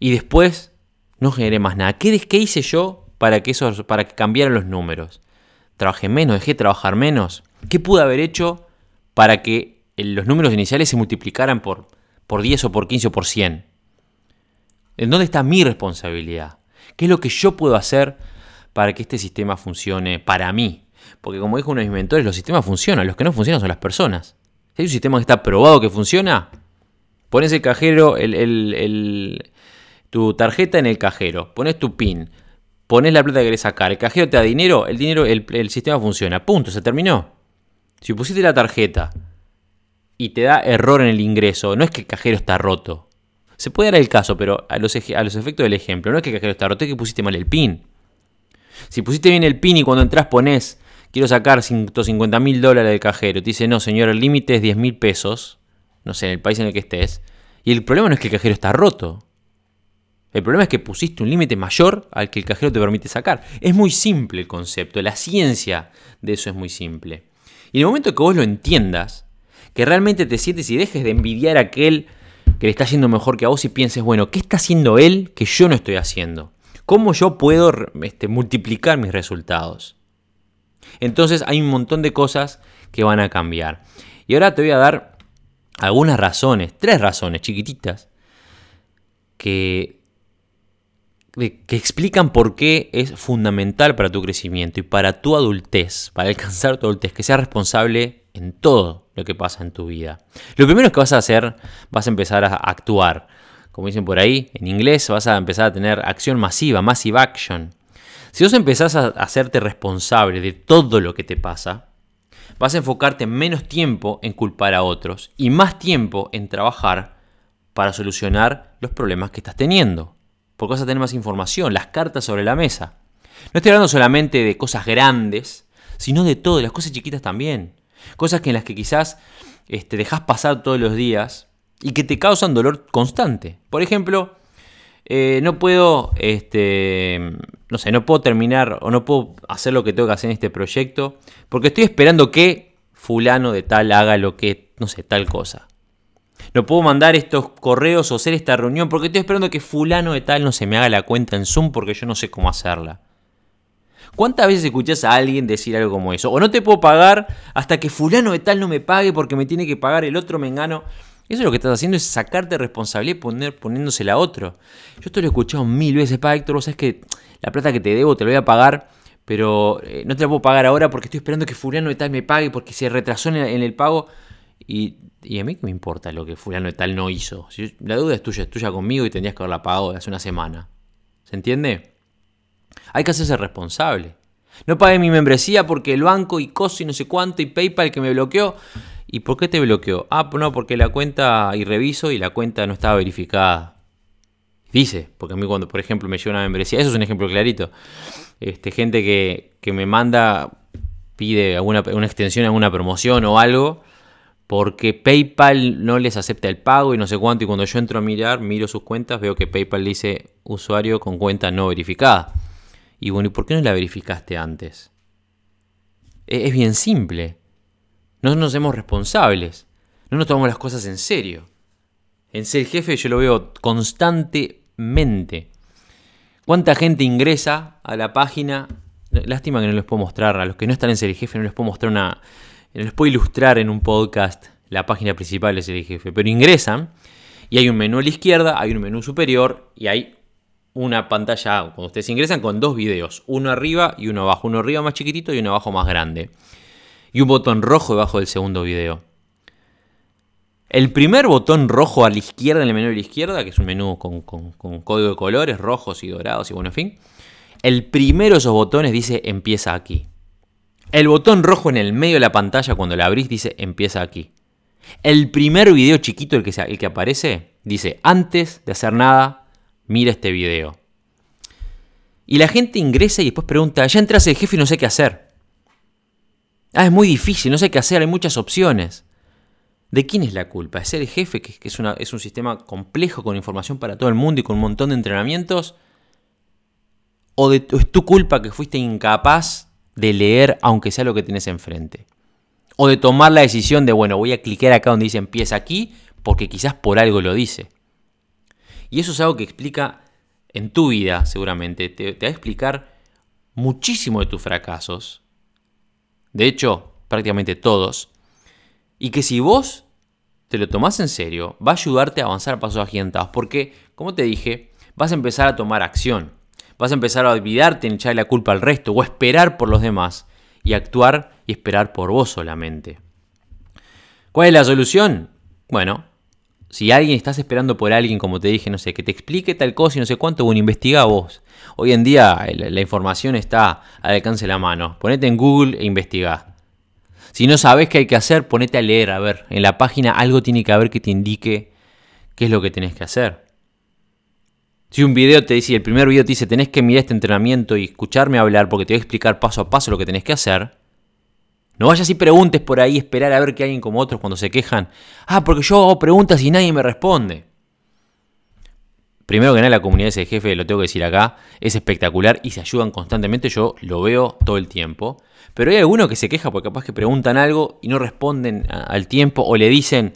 Speaker 4: y después no generé más nada, ¿qué, qué hice yo para que, eso, para que cambiaran los números? trabajé menos, dejé de trabajar menos. ¿Qué pude haber hecho para que los números iniciales se multiplicaran por, por 10 o por 15 o por 100? ¿En dónde está mi responsabilidad? ¿Qué es lo que yo puedo hacer para que este sistema funcione para mí? Porque como dijo uno de mis mentores, los sistemas funcionan, los que no funcionan son las personas. Si hay un sistema que está probado que funciona, pones el cajero, tu tarjeta en el cajero, pones tu PIN, pones la plata que querés sacar, el cajero te da dinero, el dinero, el, sistema funciona. Punto, se terminó. Si pusiste la tarjeta y te da error en el ingreso, no es que el cajero está roto. Se puede dar el caso, pero a los efectos del ejemplo, no es que el cajero está roto, es que pusiste mal el PIN. Si pusiste bien el PIN y cuando entras pones, quiero sacar 150 mil dólares del cajero, te dice, no señor, el límite es 10 mil pesos, no sé, en el país en el que estés, y el problema no es que el cajero está roto, el problema es que pusiste un límite mayor al que el cajero te permite sacar. Es muy simple el concepto, la ciencia de eso es muy simple. Y en el momento que vos lo entiendas, que realmente te sientes y dejes de envidiar a aquel que le está haciendo mejor que a vos y pienses, bueno, ¿qué está haciendo él que yo no estoy haciendo? ¿Cómo yo puedo este, multiplicar mis resultados? Entonces hay un montón de cosas que van a cambiar. Y ahora te voy a dar algunas razones, tres razones chiquititas, que que explican por qué es fundamental para tu crecimiento y para tu adultez, para alcanzar tu adultez, que seas responsable en todo lo que pasa en tu vida. Lo primero que vas a hacer, vas a empezar a actuar. Como dicen por ahí, en inglés vas a empezar a tener acción masiva, massive action. Si vos empezás a hacerte responsable de todo lo que te pasa, vas a enfocarte menos tiempo en culpar a otros y más tiempo en trabajar para solucionar los problemas que estás teniendo porque vas a tener más información, las cartas sobre la mesa. No estoy hablando solamente de cosas grandes, sino de todo, las cosas chiquitas también. Cosas que en las que quizás este, dejas pasar todos los días y que te causan dolor constante. Por ejemplo, eh, no puedo, este, no sé, no puedo terminar o no puedo hacer lo que tengo que hacer en este proyecto porque estoy esperando que fulano de tal haga lo que, no sé, tal cosa. No puedo mandar estos correos o hacer esta reunión porque estoy esperando que fulano de tal no se me haga la cuenta en Zoom porque yo no sé cómo hacerla. ¿Cuántas veces escuchas a alguien decir algo como eso? O no te puedo pagar hasta que fulano de tal no me pague porque me tiene que pagar el otro me engano. Eso lo que estás haciendo es sacarte responsabilidad y poner, poniéndosela a otro. Yo esto lo he escuchado mil veces, para Héctor, vos sabes que la plata que te debo te lo voy a pagar, pero eh, no te la puedo pagar ahora porque estoy esperando que fulano de tal me pague porque se retrasó en el pago. Y, a mí qué me importa lo que fulano de tal no hizo. la deuda es tuya, es tuya conmigo y tendrías que haberla pagado hace una semana. ¿Se entiende? Hay que hacerse responsable. No pagué mi membresía porque el banco y COSI no sé cuánto y PayPal que me bloqueó. ¿Y por qué te bloqueó? Ah, no, porque la cuenta y reviso y la cuenta no estaba verificada. Dice, porque a mí cuando, por ejemplo, me llega una membresía, eso es un ejemplo clarito. Este, gente que, que me manda, pide alguna una extensión, alguna promoción o algo, porque PayPal no les acepta el pago y no sé cuánto. Y cuando yo entro a mirar, miro sus cuentas, veo que PayPal dice usuario con cuenta no verificada. Y bueno, ¿y por qué no la verificaste antes? E, es bien simple. No nos hacemos responsables. No nos tomamos las cosas en serio. En ser jefe yo lo veo constantemente. ¿Cuánta gente ingresa a la página? Lástima que no les puedo mostrar, a los que no están en ser jefe no les puedo mostrar una... No les puedo ilustrar en un podcast la página principal de ser jefe, pero ingresan y hay un menú a la izquierda, hay un menú superior y hay una pantalla, cuando ustedes ingresan, con dos videos, uno arriba y uno abajo, uno arriba más chiquitito y uno abajo más grande. Y un botón rojo debajo del segundo video. El primer botón rojo a la izquierda, en el menú de la izquierda, que es un menú con, código de colores rojos y dorados y bueno, en fin. El primero de esos botones dice empieza aquí. El botón rojo en el medio de la pantalla cuando la abrís dice empieza aquí. El primer video chiquito, el que, el que aparece, dice antes de hacer nada, mira este video. Y la gente ingresa y después pregunta, ya entras el jefe y no sé qué hacer. Ah, es muy difícil, no sé qué hacer, hay muchas opciones. ¿De quién es la culpa? ¿Es el jefe, que, es, un sistema complejo con información para todo el mundo y con un montón de entrenamientos? ¿O de, es tu culpa que fuiste incapaz de leer aunque sea lo que tienes enfrente? ¿O de tomar la decisión de, bueno, voy a clicar acá donde dice empieza aquí porque quizás por algo lo dice? Y eso es algo que explica en tu vida seguramente, te, te va a explicar muchísimo de tus fracasos. De hecho, prácticamente todos y que si vos te lo tomás en serio, va a ayudarte a avanzar a pasos agigantados. Porque, como te dije, vas a empezar a tomar acción. Vas a empezar a olvidarte en echarle la culpa al resto o esperar por los demás y actuar y esperar por vos solamente. ¿Cuál es la solución? Bueno, si alguien estás esperando por alguien, como te dije, no sé, que te explique tal cosa y no sé cuánto, bueno, investiga vos. Hoy en día la, información está al alcance de la mano. Ponete en Google e investiga. Si no sabes qué hay que hacer, ponete a leer, a ver, en la página algo tiene que haber que te indique qué es lo que tenés que hacer. Si un video te dice, el primer video te dice, tenés que mirar este entrenamiento y escucharme hablar porque te voy a explicar paso a paso lo que tenés que hacer, no vayas y preguntes por ahí, esperar a ver que alguien como otros cuando se quejan, ah, porque yo hago preguntas y nadie me responde. Primero que nada, la comunidad de ese jefe, lo tengo que decir acá, es espectacular y se ayudan constantemente, yo lo veo todo el tiempo. Pero hay alguno que se queja porque capaz que preguntan algo y no responden al tiempo o le dicen,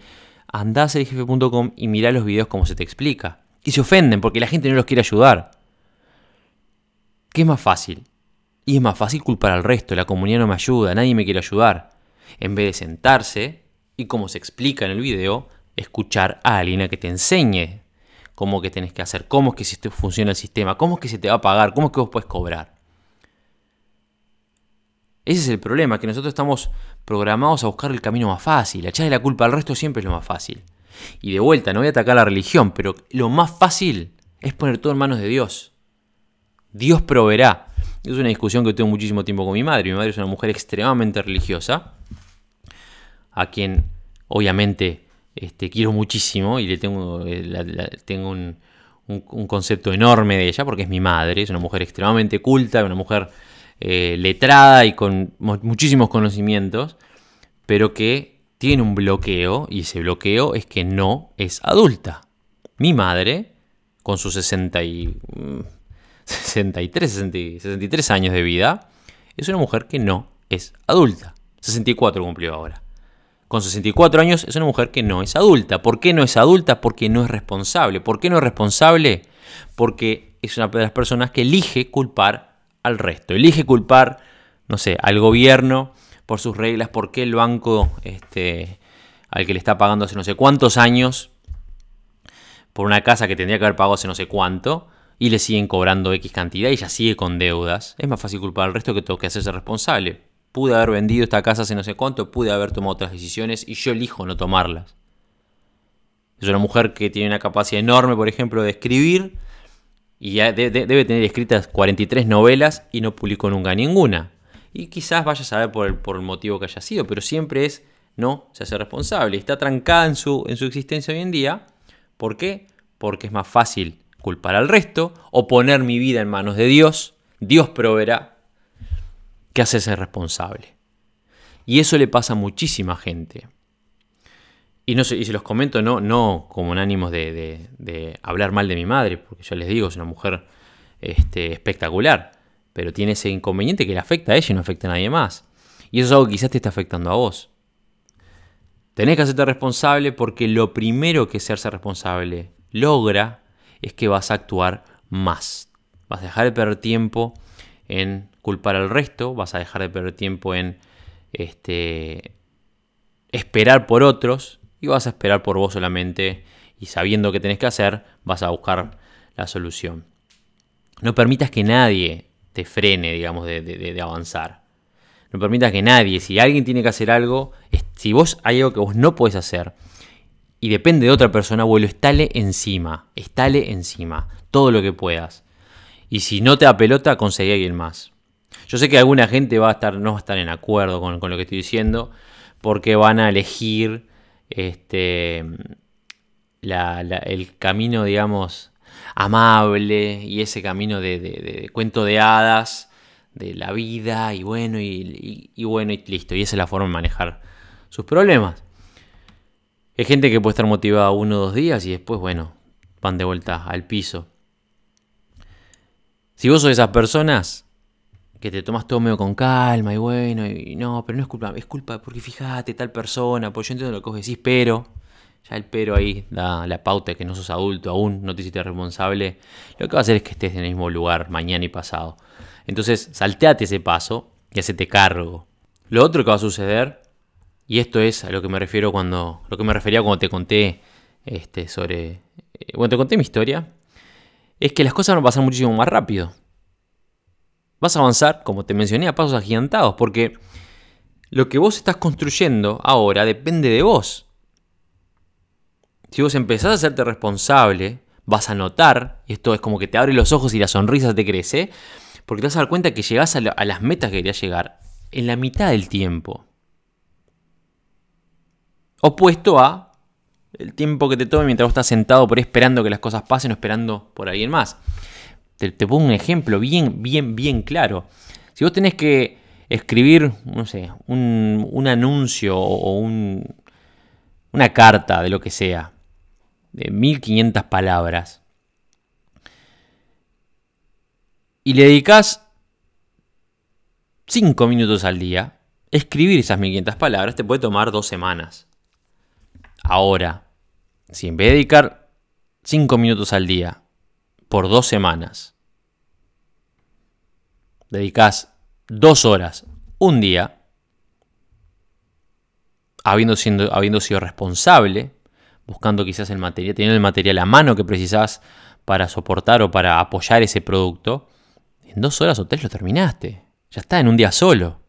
Speaker 4: andá a serjefe.com y mirá los videos como se te explica. Y se ofenden porque la gente no los quiere ayudar. ¿Qué es más fácil? Y es más fácil culpar al resto, la comunidad no me ayuda, nadie me quiere ayudar. En vez de sentarse y como se explica en el video, escuchar a alguien a que te enseñe cómo que tenés que hacer, cómo es que funciona el sistema, cómo es que se te va a pagar, cómo es que vos puedes cobrar. Ese es el problema, que nosotros estamos programados a buscar el camino más fácil, echarle la culpa al resto siempre es lo más fácil. Y de vuelta, no voy a atacar la religión, pero lo más fácil es poner todo en manos de Dios. Dios proveerá. Es una discusión que tengo muchísimo tiempo con mi madre. Mi madre es una mujer extremadamente religiosa, a quien obviamente este, quiero muchísimo y le tengo, eh, un, concepto enorme de ella porque es mi madre, es una mujer extremadamente culta, una mujer eh, letrada y con muchísimos conocimientos, pero que tiene un bloqueo y ese bloqueo es que no es adulta. Mi madre, con sus 60 y, *laughs* 63, 63 años de vida, es una mujer que no es adulta. 64 cumplió ahora con 64 años es una mujer que no es adulta. ¿Por qué no es adulta? Porque no es responsable. ¿Por qué no es responsable? Porque es una de las personas que elige culpar al resto. Elige culpar, no sé, al gobierno por sus reglas, por qué el banco este, al que le está pagando hace no sé cuántos años por una casa que tendría que haber pagado hace no sé cuánto y le siguen cobrando X cantidad y ella sigue con deudas. Es más fácil culpar al resto que tengo que hacerse responsable pude haber vendido esta casa hace no sé cuánto, pude haber tomado otras decisiones y yo elijo no tomarlas. Es una mujer que tiene una capacidad enorme, por ejemplo, de escribir y debe tener escritas 43 novelas y no publicó nunca ninguna. Y quizás vaya a saber por el, por el motivo que haya sido, pero siempre es no se hace responsable. Está trancada en su, en su existencia hoy en día. ¿Por qué? Porque es más fácil culpar al resto o poner mi vida en manos de Dios, Dios proveerá, que hace ser responsable. Y eso le pasa a muchísima gente. Y, no y se los comento no, no como en ánimos de, hablar mal de mi madre, porque yo les digo, es una mujer este, espectacular, pero tiene ese inconveniente que le afecta a ella y no afecta a nadie más. Y eso es algo que quizás te está afectando a vos. Tenés que hacerte responsable porque lo primero que hacerse responsable logra es que vas a actuar más. Vas a dejar de perder tiempo en culpar al resto, vas a dejar de perder tiempo en este, esperar por otros y vas a esperar por vos solamente y sabiendo qué tenés que hacer, vas a buscar la solución. No permitas que nadie te frene, digamos, de, avanzar. No permitas que nadie, si alguien tiene que hacer algo, si vos hay algo que vos no podés hacer y depende de otra persona, vuelo, estale encima, estale encima, todo lo que puedas. Y si no te da pelota, conseguí a alguien más. Yo sé que alguna gente va a estar, no va a estar en acuerdo con, lo que estoy diciendo, porque van a elegir este, el camino, digamos, amable y ese camino de, cuento de hadas de la vida y bueno y, bueno y listo. Y esa es la forma de manejar sus problemas. Hay gente que puede estar motivada uno o dos días y después, bueno, van de vuelta al piso. Si vos sos de esas personas que te tomas todo medio con calma y bueno, y no, pero no es culpa, es culpa porque fíjate, tal persona, pues yo entiendo lo que vos decís, pero ya el pero ahí da la pauta de que no sos adulto aún, no te hiciste responsable, lo que va a hacer es que estés en el mismo lugar mañana y pasado. Entonces, salteate ese paso y hacete cargo. Lo otro que va a suceder, y esto es a lo que me refiero cuando, lo que me refería cuando te conté este, sobre, eh, bueno, te conté mi historia, es que las cosas van a pasar muchísimo más rápido. Vas a avanzar, como te mencioné, a pasos agigantados, porque lo que vos estás construyendo ahora depende de vos. Si vos empezás a hacerte responsable, vas a notar, y esto es como que te abre los ojos y la sonrisa te crece, porque te vas a dar cuenta que llegás a, las metas que querías llegar en la mitad del tiempo. Opuesto a el tiempo que te tome mientras vos estás sentado por ahí esperando que las cosas pasen o esperando por alguien más. Te, pongo un ejemplo bien, bien, bien claro. Si vos tenés que escribir, no sé, un, anuncio o una carta de lo que sea, de 1500 palabras, y le dedicas 5 minutos al día, escribir esas 1500 palabras te puede tomar dos semanas. Ahora, si en vez de dedicar 5 minutos al día por dos semanas, dedicas dos horas un día, habiendo, habiendo sido responsable, buscando quizás el material, teniendo el material a mano que precisás para soportar o para apoyar ese producto, en dos horas o tres lo terminaste. Ya está, en un día solo.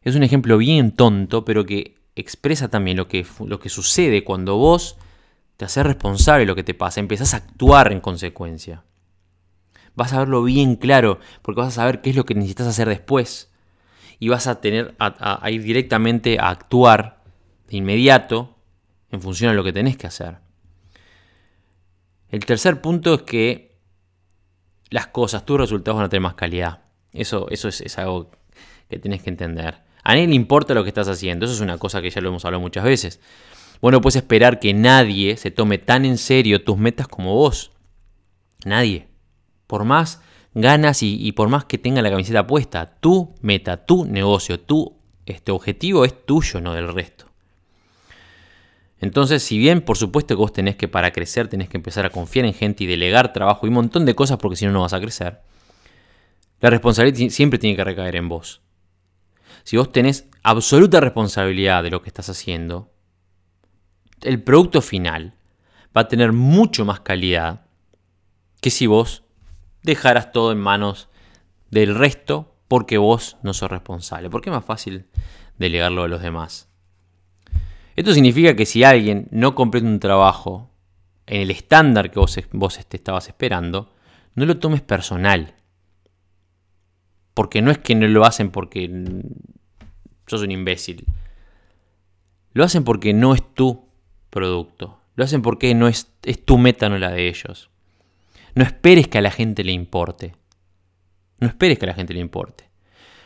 Speaker 4: Es un ejemplo bien tonto, pero que expresa también lo que, lo que sucede cuando vos te haces responsable de lo que te pasa, empezás a actuar en consecuencia. Vas a verlo bien claro, porque vas a saber qué es lo que necesitas hacer después. Y vas a tener a ir directamente a actuar de inmediato en función a lo que tenés que hacer. El tercer punto es que las cosas, tus resultados van a tener más calidad. Eso, eso es, algo que tienes que entender. A nadie le importa lo que estás haciendo, eso es una cosa que ya lo hemos hablado muchas veces. Bueno, puedes esperar que nadie se tome tan en serio tus metas como vos. Nadie. Por más ganas y, por más que tenga la camiseta puesta, tu meta, tu negocio, tu este objetivo es tuyo, no del resto. Entonces, si bien por supuesto que vos tenés que para crecer tenés que empezar a confiar en gente y delegar trabajo y un montón de cosas porque si no no vas a crecer, la responsabilidad siempre tiene que recaer en vos. Si vos tenés absoluta responsabilidad de lo que estás haciendo, el producto final va a tener mucho más calidad que si vos dejaras todo en manos del resto porque vos no sos responsable. Porque es más fácil delegarlo a los demás. Esto significa que si alguien no completa un trabajo en el estándar que vos, este, estabas esperando, no lo tomes personal. Porque no es que no lo hacen porque sos un imbécil. Lo hacen porque no es tu producto. Lo hacen porque no es, tu meta, no la de ellos. No esperes que a la gente le importe. No esperes que a la gente le importe.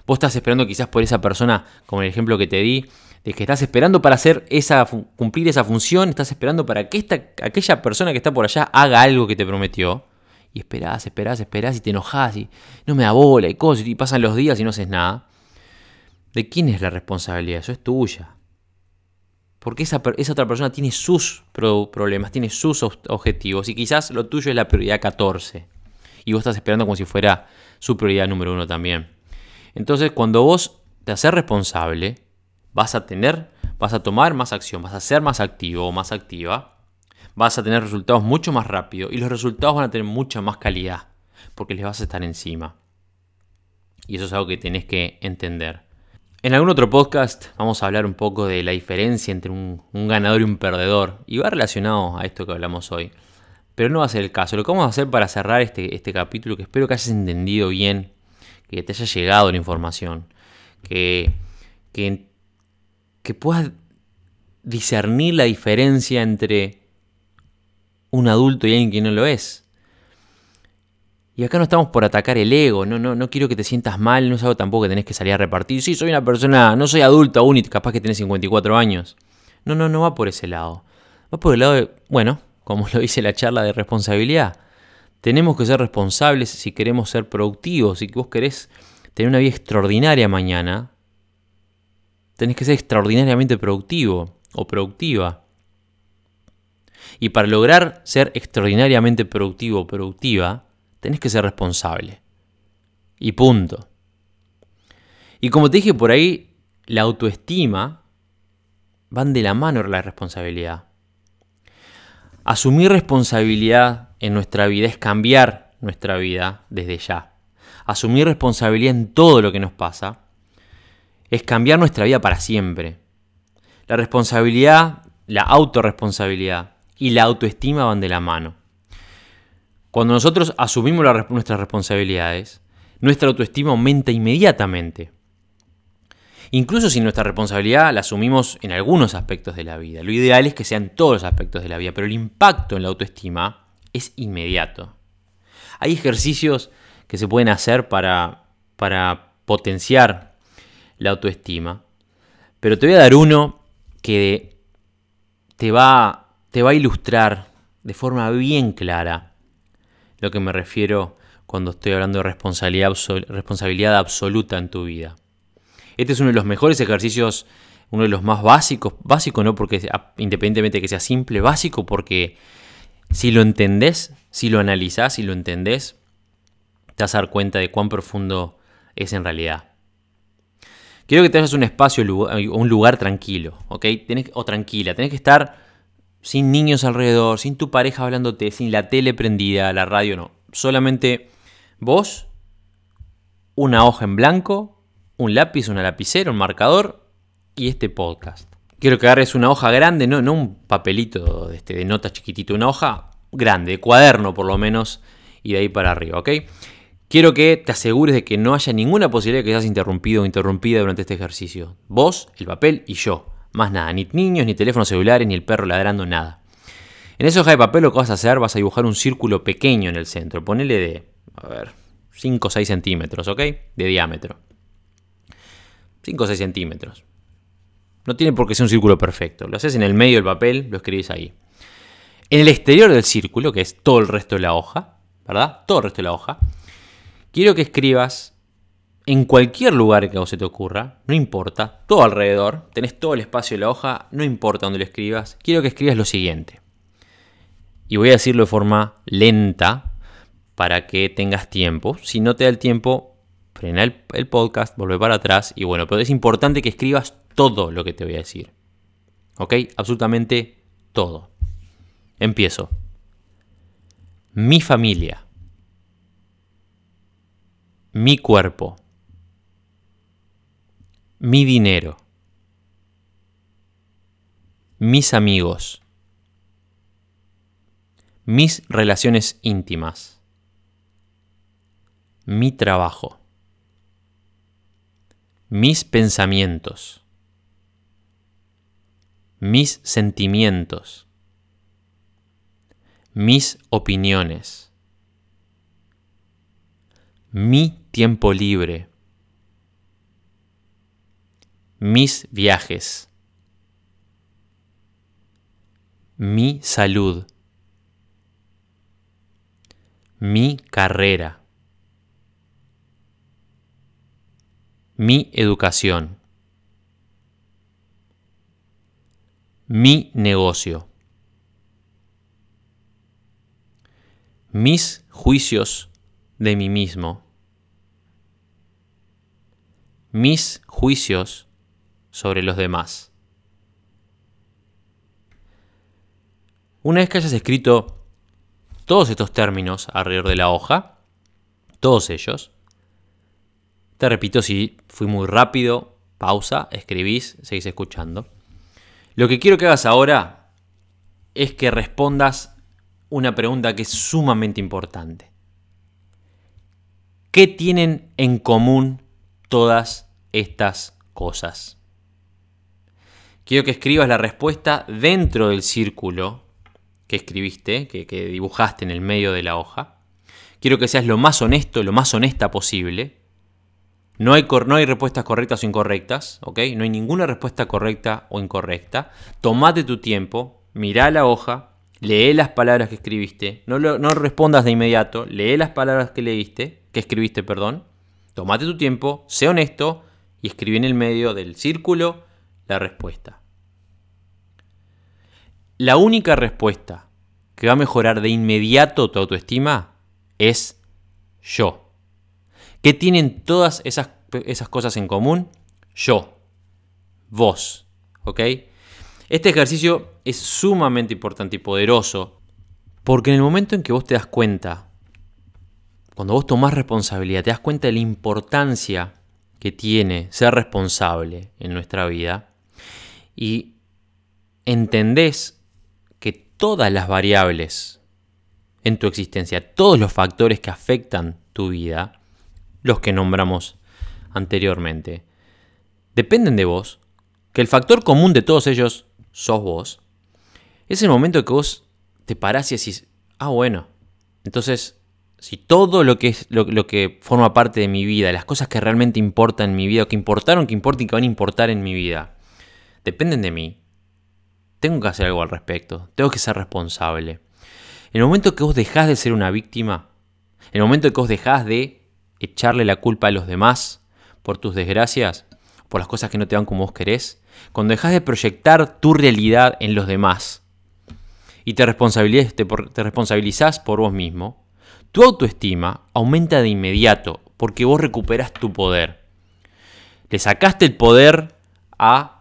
Speaker 4: Vos estás esperando quizás por esa persona, como el ejemplo que te di, de que estás esperando para hacer esa, cumplir esa función, estás esperando para que esta, aquella persona que está por allá haga algo que te prometió. Y esperás, esperás, esperás y te enojás y no me da bola y cosas y pasan los días y no haces nada. ¿De quién es la responsabilidad? Eso es tuya. Porque esa, otra persona tiene sus problemas, tiene sus objetivos y quizás lo tuyo es la prioridad 14. Y vos estás esperando como si fuera su prioridad número uno también. Entonces, cuando vos te haces responsable, vas a tener, vas a tomar más acción, vas a ser más activo o más activa, vas a tener resultados mucho más rápido y los resultados van a tener mucha más calidad porque les vas a estar encima. Y eso es algo que tenés que entender. En algún otro podcast vamos a hablar un poco de la diferencia entre un, ganador y un perdedor y va relacionado a esto que hablamos hoy. Pero no va a ser el caso. Lo que vamos a hacer para cerrar este, este capítulo, que espero que hayas entendido bien, que te haya llegado la información, que, que que puedas discernir la diferencia entre un adulto y alguien que no lo es. Y acá no estamos por atacar el ego, no, no, no quiero que te sientas mal, no es algo tampoco que tenés que salir a repartir. Sí, soy una persona, no soy adulto aún y capaz que tenés 54 años. No, no, no va por ese lado. Va por el lado de, bueno, como lo dice la charla de responsabilidad. Tenemos que ser responsables si queremos ser productivos. Si vos querés tener una vida extraordinaria mañana, tenés que ser extraordinariamente productivo o productiva. Y para lograr ser extraordinariamente productivo o productiva, tenés que ser responsable. Y punto. Y como te dije por ahí, la autoestima van de la mano la responsabilidad. Asumir responsabilidad en nuestra vida es cambiar nuestra vida desde ya. Asumir responsabilidad en todo lo que nos pasa es cambiar nuestra vida para siempre. La responsabilidad, la autorresponsabilidad y la autoestima van de la mano. Cuando nosotros asumimos nuestras responsabilidades, nuestra autoestima aumenta inmediatamente. Incluso si nuestra responsabilidad la asumimos en algunos aspectos de la vida. Lo ideal es que sean todos los aspectos de la vida, pero el impacto en la autoestima es inmediato. Hay ejercicios que se pueden hacer para, para potenciar la autoestima. Pero te voy a dar uno que te va, te va a ilustrar de forma bien clara lo que me refiero cuando estoy hablando de responsabilidad, absoluta en tu vida. Este es uno de los mejores ejercicios, uno de los más básicos, básico no porque independientemente de que sea simple, básico porque si lo entendés, si lo analizás, si lo entendés, te vas a dar cuenta de cuán profundo es en realidad. Quiero que te hagas un espacio, un lugar tranquilo, ¿ok? o tranquila. Tenés que estar sin niños alrededor, sin tu pareja hablándote, sin la tele prendida, la radio no. Solamente vos, una hoja en blanco, un lápiz, una lapicera, un marcador y este podcast. Quiero que agarres una hoja grande, no, no un papelito de, este, de notas chiquitito, una hoja grande, de cuaderno por lo menos, y de ahí para arriba, ¿ok? Quiero que te asegures de que no haya ninguna posibilidad de que seas interrumpido o interrumpida durante este ejercicio. Vos, el papel y yo. Más nada, ni niños, ni teléfonos celulares, ni el perro ladrando, nada. En esa hoja de papel lo que vas a hacer, vas a dibujar un círculo pequeño en el centro. Ponele de, a ver, 5 o 6 centímetros, ¿ok? De diámetro. 5 o 6 centímetros. No tiene por qué ser un círculo perfecto. Lo haces en el medio del papel, lo escribís ahí. En el exterior del círculo, que es todo el resto de la hoja, ¿verdad? Todo el resto de la hoja Quiero que escribas en cualquier lugar que a vos se te ocurra, no importa, todo alrededor, tenés todo el espacio de la hoja, no importa dónde lo escribas, quiero que escribas lo siguiente. Y voy a decirlo de forma lenta para que tengas tiempo. Si no te da el tiempo, frena el, el podcast, vuelve para atrás y bueno, pero es importante que escribas todo lo que te voy a decir. ¿Ok? Absolutamente todo. Empiezo. Mi familia mi cuerpo, mi dinero, mis amigos, mis relaciones íntimas, mi trabajo, mis pensamientos, mis sentimientos, mis opiniones, mi tiempo libre, mis viajes, mi salud, mi carrera, mi educación, mi negocio, mis juicios de mí mismo, mis juicios sobre los demás. Una vez que hayas escrito todos estos términos alrededor de la hoja, todos ellos, te repito, si fui muy rápido, pausa, escribís, seguís escuchando. Lo que quiero que hagas ahora es que respondas una pregunta que es sumamente importante. ¿Qué tienen en común todas estas cosas? Quiero que escribas la respuesta dentro del círculo que escribiste, que, dibujaste en el medio de la hoja. Quiero que seas lo más honesto, lo más honesta posible. No hay, no hay respuestas correctas o incorrectas, ¿ok? No hay ninguna respuesta correcta o incorrecta. Tomate tu tiempo, mira la hoja, lee las palabras que escribiste. No, no respondas de inmediato, lee las palabras que leíste, que escribiste, perdón. Tomate tu tiempo, sé honesto y escribí en el medio del círculo la respuesta. La única respuesta que va a mejorar de inmediato tu autoestima es yo. ¿Qué tienen todas esas, esas cosas en común? Yo. Vos. ¿Ok? Este ejercicio es sumamente importante y poderoso porque en el momento en que vos te das cuenta, cuando vos tomás responsabilidad, te das cuenta de la importancia que tiene ser responsable en nuestra vida y entendés todas las variables en tu existencia, todos los factores que afectan tu vida, los que nombramos anteriormente, dependen de vos, que el factor común de todos ellos sos vos, es el momento que vos te parás y decís, ah, bueno, entonces, si todo lo que, es, lo, lo que forma parte de mi vida, las cosas que realmente importan en mi vida, que importaron, que importan y que van a importar en mi vida, dependen de mí, tengo que hacer algo al respecto, tengo que ser responsable. En el momento que vos dejás de ser una víctima, en el momento que vos dejás de echarle la culpa a los demás por tus desgracias, por las cosas que no te van como vos querés, cuando dejás de proyectar tu realidad en los demás y te, te, te responsabilizás por vos mismo, tu autoestima aumenta de inmediato porque vos recuperas tu poder. Le sacaste el poder a,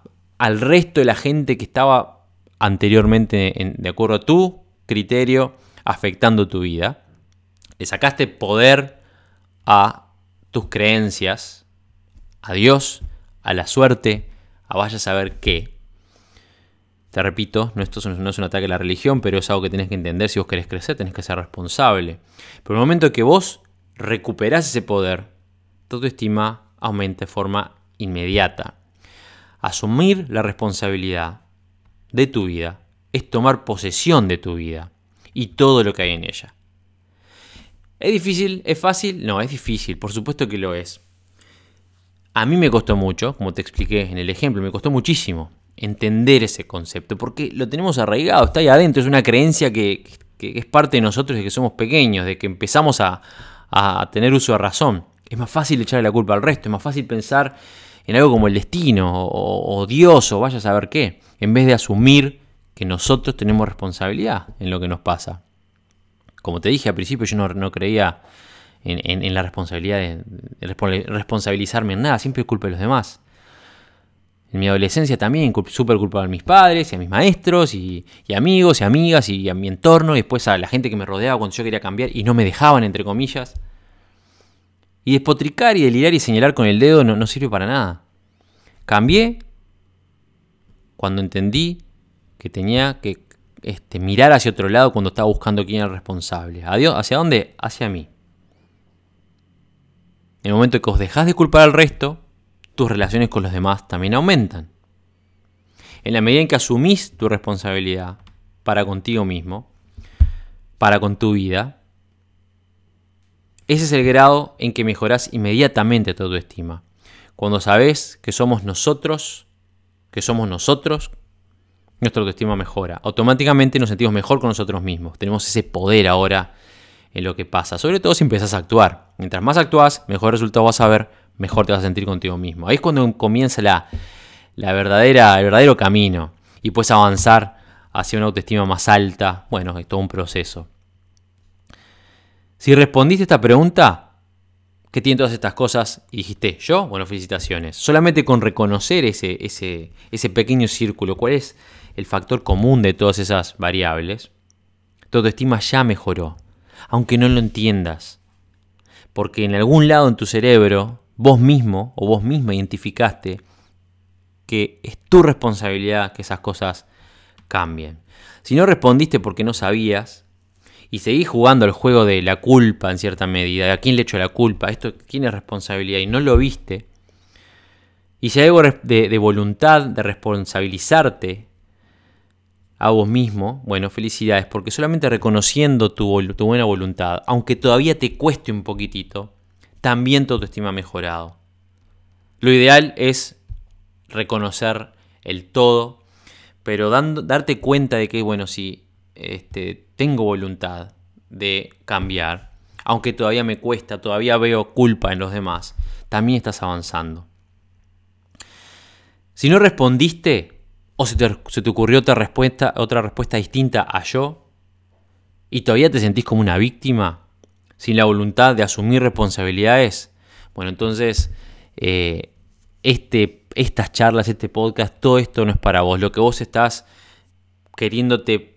Speaker 4: al resto de la gente que estaba anteriormente de acuerdo a tu criterio afectando tu vida. Le sacaste poder a tus creencias, a Dios, a la suerte, a vaya a saber qué. Te repito, no, esto no es un ataque a la religión, pero es algo que tenés que entender. Si vos querés crecer, tenés que ser responsable. Pero en el momento que vos recuperás ese poder, tu estima aumenta de forma inmediata. Asumir la responsabilidad de tu vida es tomar posesión de tu vida y todo lo que hay en ella. ¿Es difícil? ¿Es fácil? No, es difícil, por supuesto que lo es. A mí me costó mucho, como te expliqué en el ejemplo, me costó muchísimo entender ese concepto, porque lo tenemos arraigado, está ahí adentro, es una creencia que, es parte de nosotros de que somos pequeños, de que empezamos a, tener uso de razón. Es más fácil echarle la culpa al resto, es más fácil pensar en algo como el destino o, Dios o vaya a saber qué, en vez de asumir que nosotros tenemos responsabilidad en lo que nos pasa. Como te dije al principio, yo no, creía en, la responsabilidad de, responsabilizarme en nada, siempre culpa de los demás. En mi adolescencia también súper a mis padres y a mis maestros y, y, amigos y amigas y a mi entorno y después a la gente que me rodeaba cuando yo quería cambiar y no me dejaban, entre comillas. Y despotricar y delirar y señalar con el dedo no, sirve para nada. Cambié cuando entendí que tenía que este, mirar hacia otro lado cuando estaba buscando quién era responsable. Adiós, ¿Hacia dónde? Hacia mí. En el momento que os dejas de culpar al resto, tus relaciones con los demás también aumentan. En la medida en que asumís tu responsabilidad para contigo mismo, para con tu vida, ese es el grado en que mejoras inmediatamente tu autoestima. Cuando sabes que somos nosotros, que somos nosotros, nuestra autoestima mejora. Automáticamente nos sentimos mejor con nosotros mismos. Tenemos ese poder ahora en lo que pasa. Sobre todo si empiezas a actuar. Mientras más actúas, mejor resultado vas a ver, mejor te vas a sentir contigo mismo. Ahí es cuando comienza la, la verdadera, el verdadero camino. Y puedes avanzar hacia una autoestima más alta. Bueno, es todo un proceso. Si respondiste esta pregunta, ¿qué tienen todas estas cosas? Y dijiste, yo, bueno, felicitaciones. Solamente con reconocer ese, ese, ese pequeño círculo, cuál es el factor común de todas esas variables, tu autoestima ya mejoró, aunque no lo entiendas. Porque en algún lado en tu cerebro, vos mismo o vos misma identificaste que es tu responsabilidad que esas cosas cambien. Si no respondiste porque no sabías, y seguís jugando al juego de la culpa en cierta medida, a quién le echo la culpa, esto quién es responsabilidad y no lo viste, y si hay algo de, voluntad de responsabilizarte a vos mismo, bueno, felicidades, porque solamente reconociendo tu, buena voluntad, aunque todavía te cueste un poquitito, también tu autoestima ha mejorado. Lo ideal es reconocer el todo, pero dando, darte cuenta de que, bueno, si este, tengo voluntad de cambiar, aunque todavía me cuesta, todavía veo culpa en los demás, también estás avanzando. Si no respondiste o se te, ocurrió otra respuesta, otra respuesta distinta a yo y todavía te sentís como una víctima, sin la voluntad de asumir responsabilidades, bueno, entonces eh, este, estas charlas, este podcast, todo esto no es para vos. Lo que vos estás queriéndote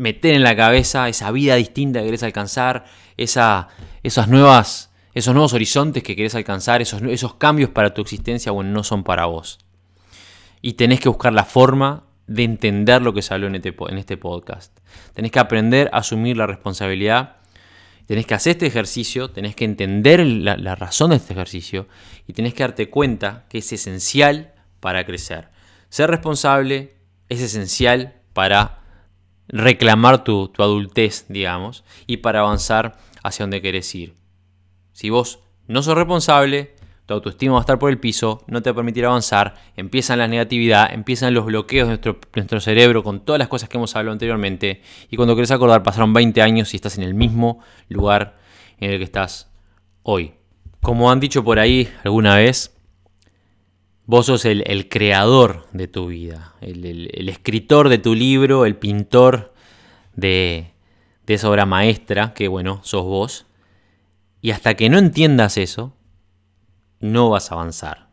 Speaker 4: meter en la cabeza esa vida distinta que querés alcanzar, esa, esas nuevas, esos nuevos horizontes que querés alcanzar, esos, esos cambios para tu existencia, bueno, no son para vos. Y tenés que buscar la forma de entender lo que se habló en este, en este podcast. Tenés que aprender a asumir la responsabilidad. Tenés que hacer este ejercicio, tenés que entender la, la razón de este ejercicio y tenés que darte cuenta que es esencial para crecer. Ser responsable es esencial para reclamar tu, adultez, digamos, y para avanzar hacia donde querés ir. Si vos no sos responsable, tu autoestima va a estar por el piso, no te va a permitir avanzar, empiezan la negatividad, empiezan los bloqueos de nuestro, nuestro, cerebro con todas las cosas que hemos hablado anteriormente, y cuando querés acordar pasaron 20 años y estás en el mismo lugar en el que estás hoy. Como han dicho por ahí alguna vez, Vos sos el, creador de tu vida, el, escritor de tu libro, el pintor de, esa obra maestra, que bueno, sos vos. Y hasta que no entiendas eso, no vas a avanzar.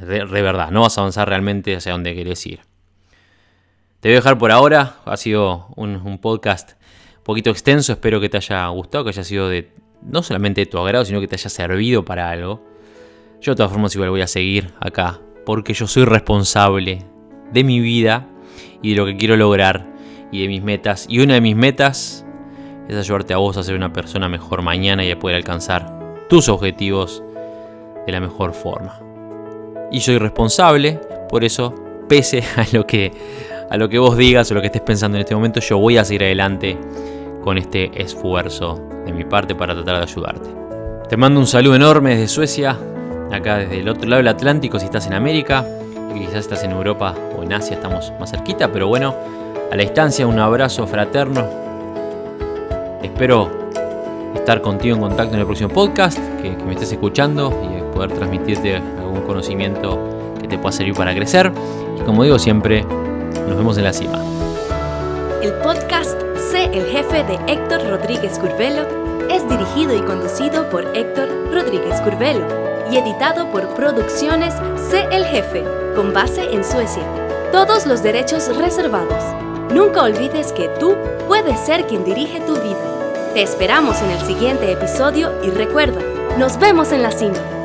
Speaker 4: De, verdad, no vas a avanzar realmente hacia donde querés ir. Te voy a dejar por ahora. Ha sido un, un, podcast un poquito extenso. Espero que te haya gustado, que haya sido de no solamente de tu agrado, sino que te haya servido para algo. Yo de todas formas igual voy a seguir acá porque yo soy responsable de mi vida y de lo que quiero lograr y de mis metas. Y una de mis metas es ayudarte a vos a ser una persona mejor mañana y a poder alcanzar tus objetivos de la mejor forma. Y soy responsable, por eso, pese *laughs* a lo que a lo que vos digas o lo que estés pensando en este momento, yo voy a seguir adelante con este esfuerzo de mi parte para tratar de ayudarte. Te mando un saludo enorme desde Suecia, acá desde el otro lado del Atlántico si estás en América, quizás estás en Europa o en Asia, estamos más cerquita, pero bueno, a la distancia un abrazo fraterno. Espero estar contigo en contacto en el próximo podcast, que, me estés escuchando y poder transmitirte algún conocimiento que te pueda servir para crecer. Y como digo siempre, nos vemos en la cima.
Speaker 5: El podcast Sé el jefe de Héctor Rodríguez Curvelo es dirigido y conducido por Héctor Rodríguez Curvelo y editado por Producciones C. El Jefe, con base en Suecia. Todos los derechos reservados. Nunca olvides que tú puedes ser quien dirige tu vida. Te esperamos en el siguiente episodio y recuerda, nos vemos en la cima.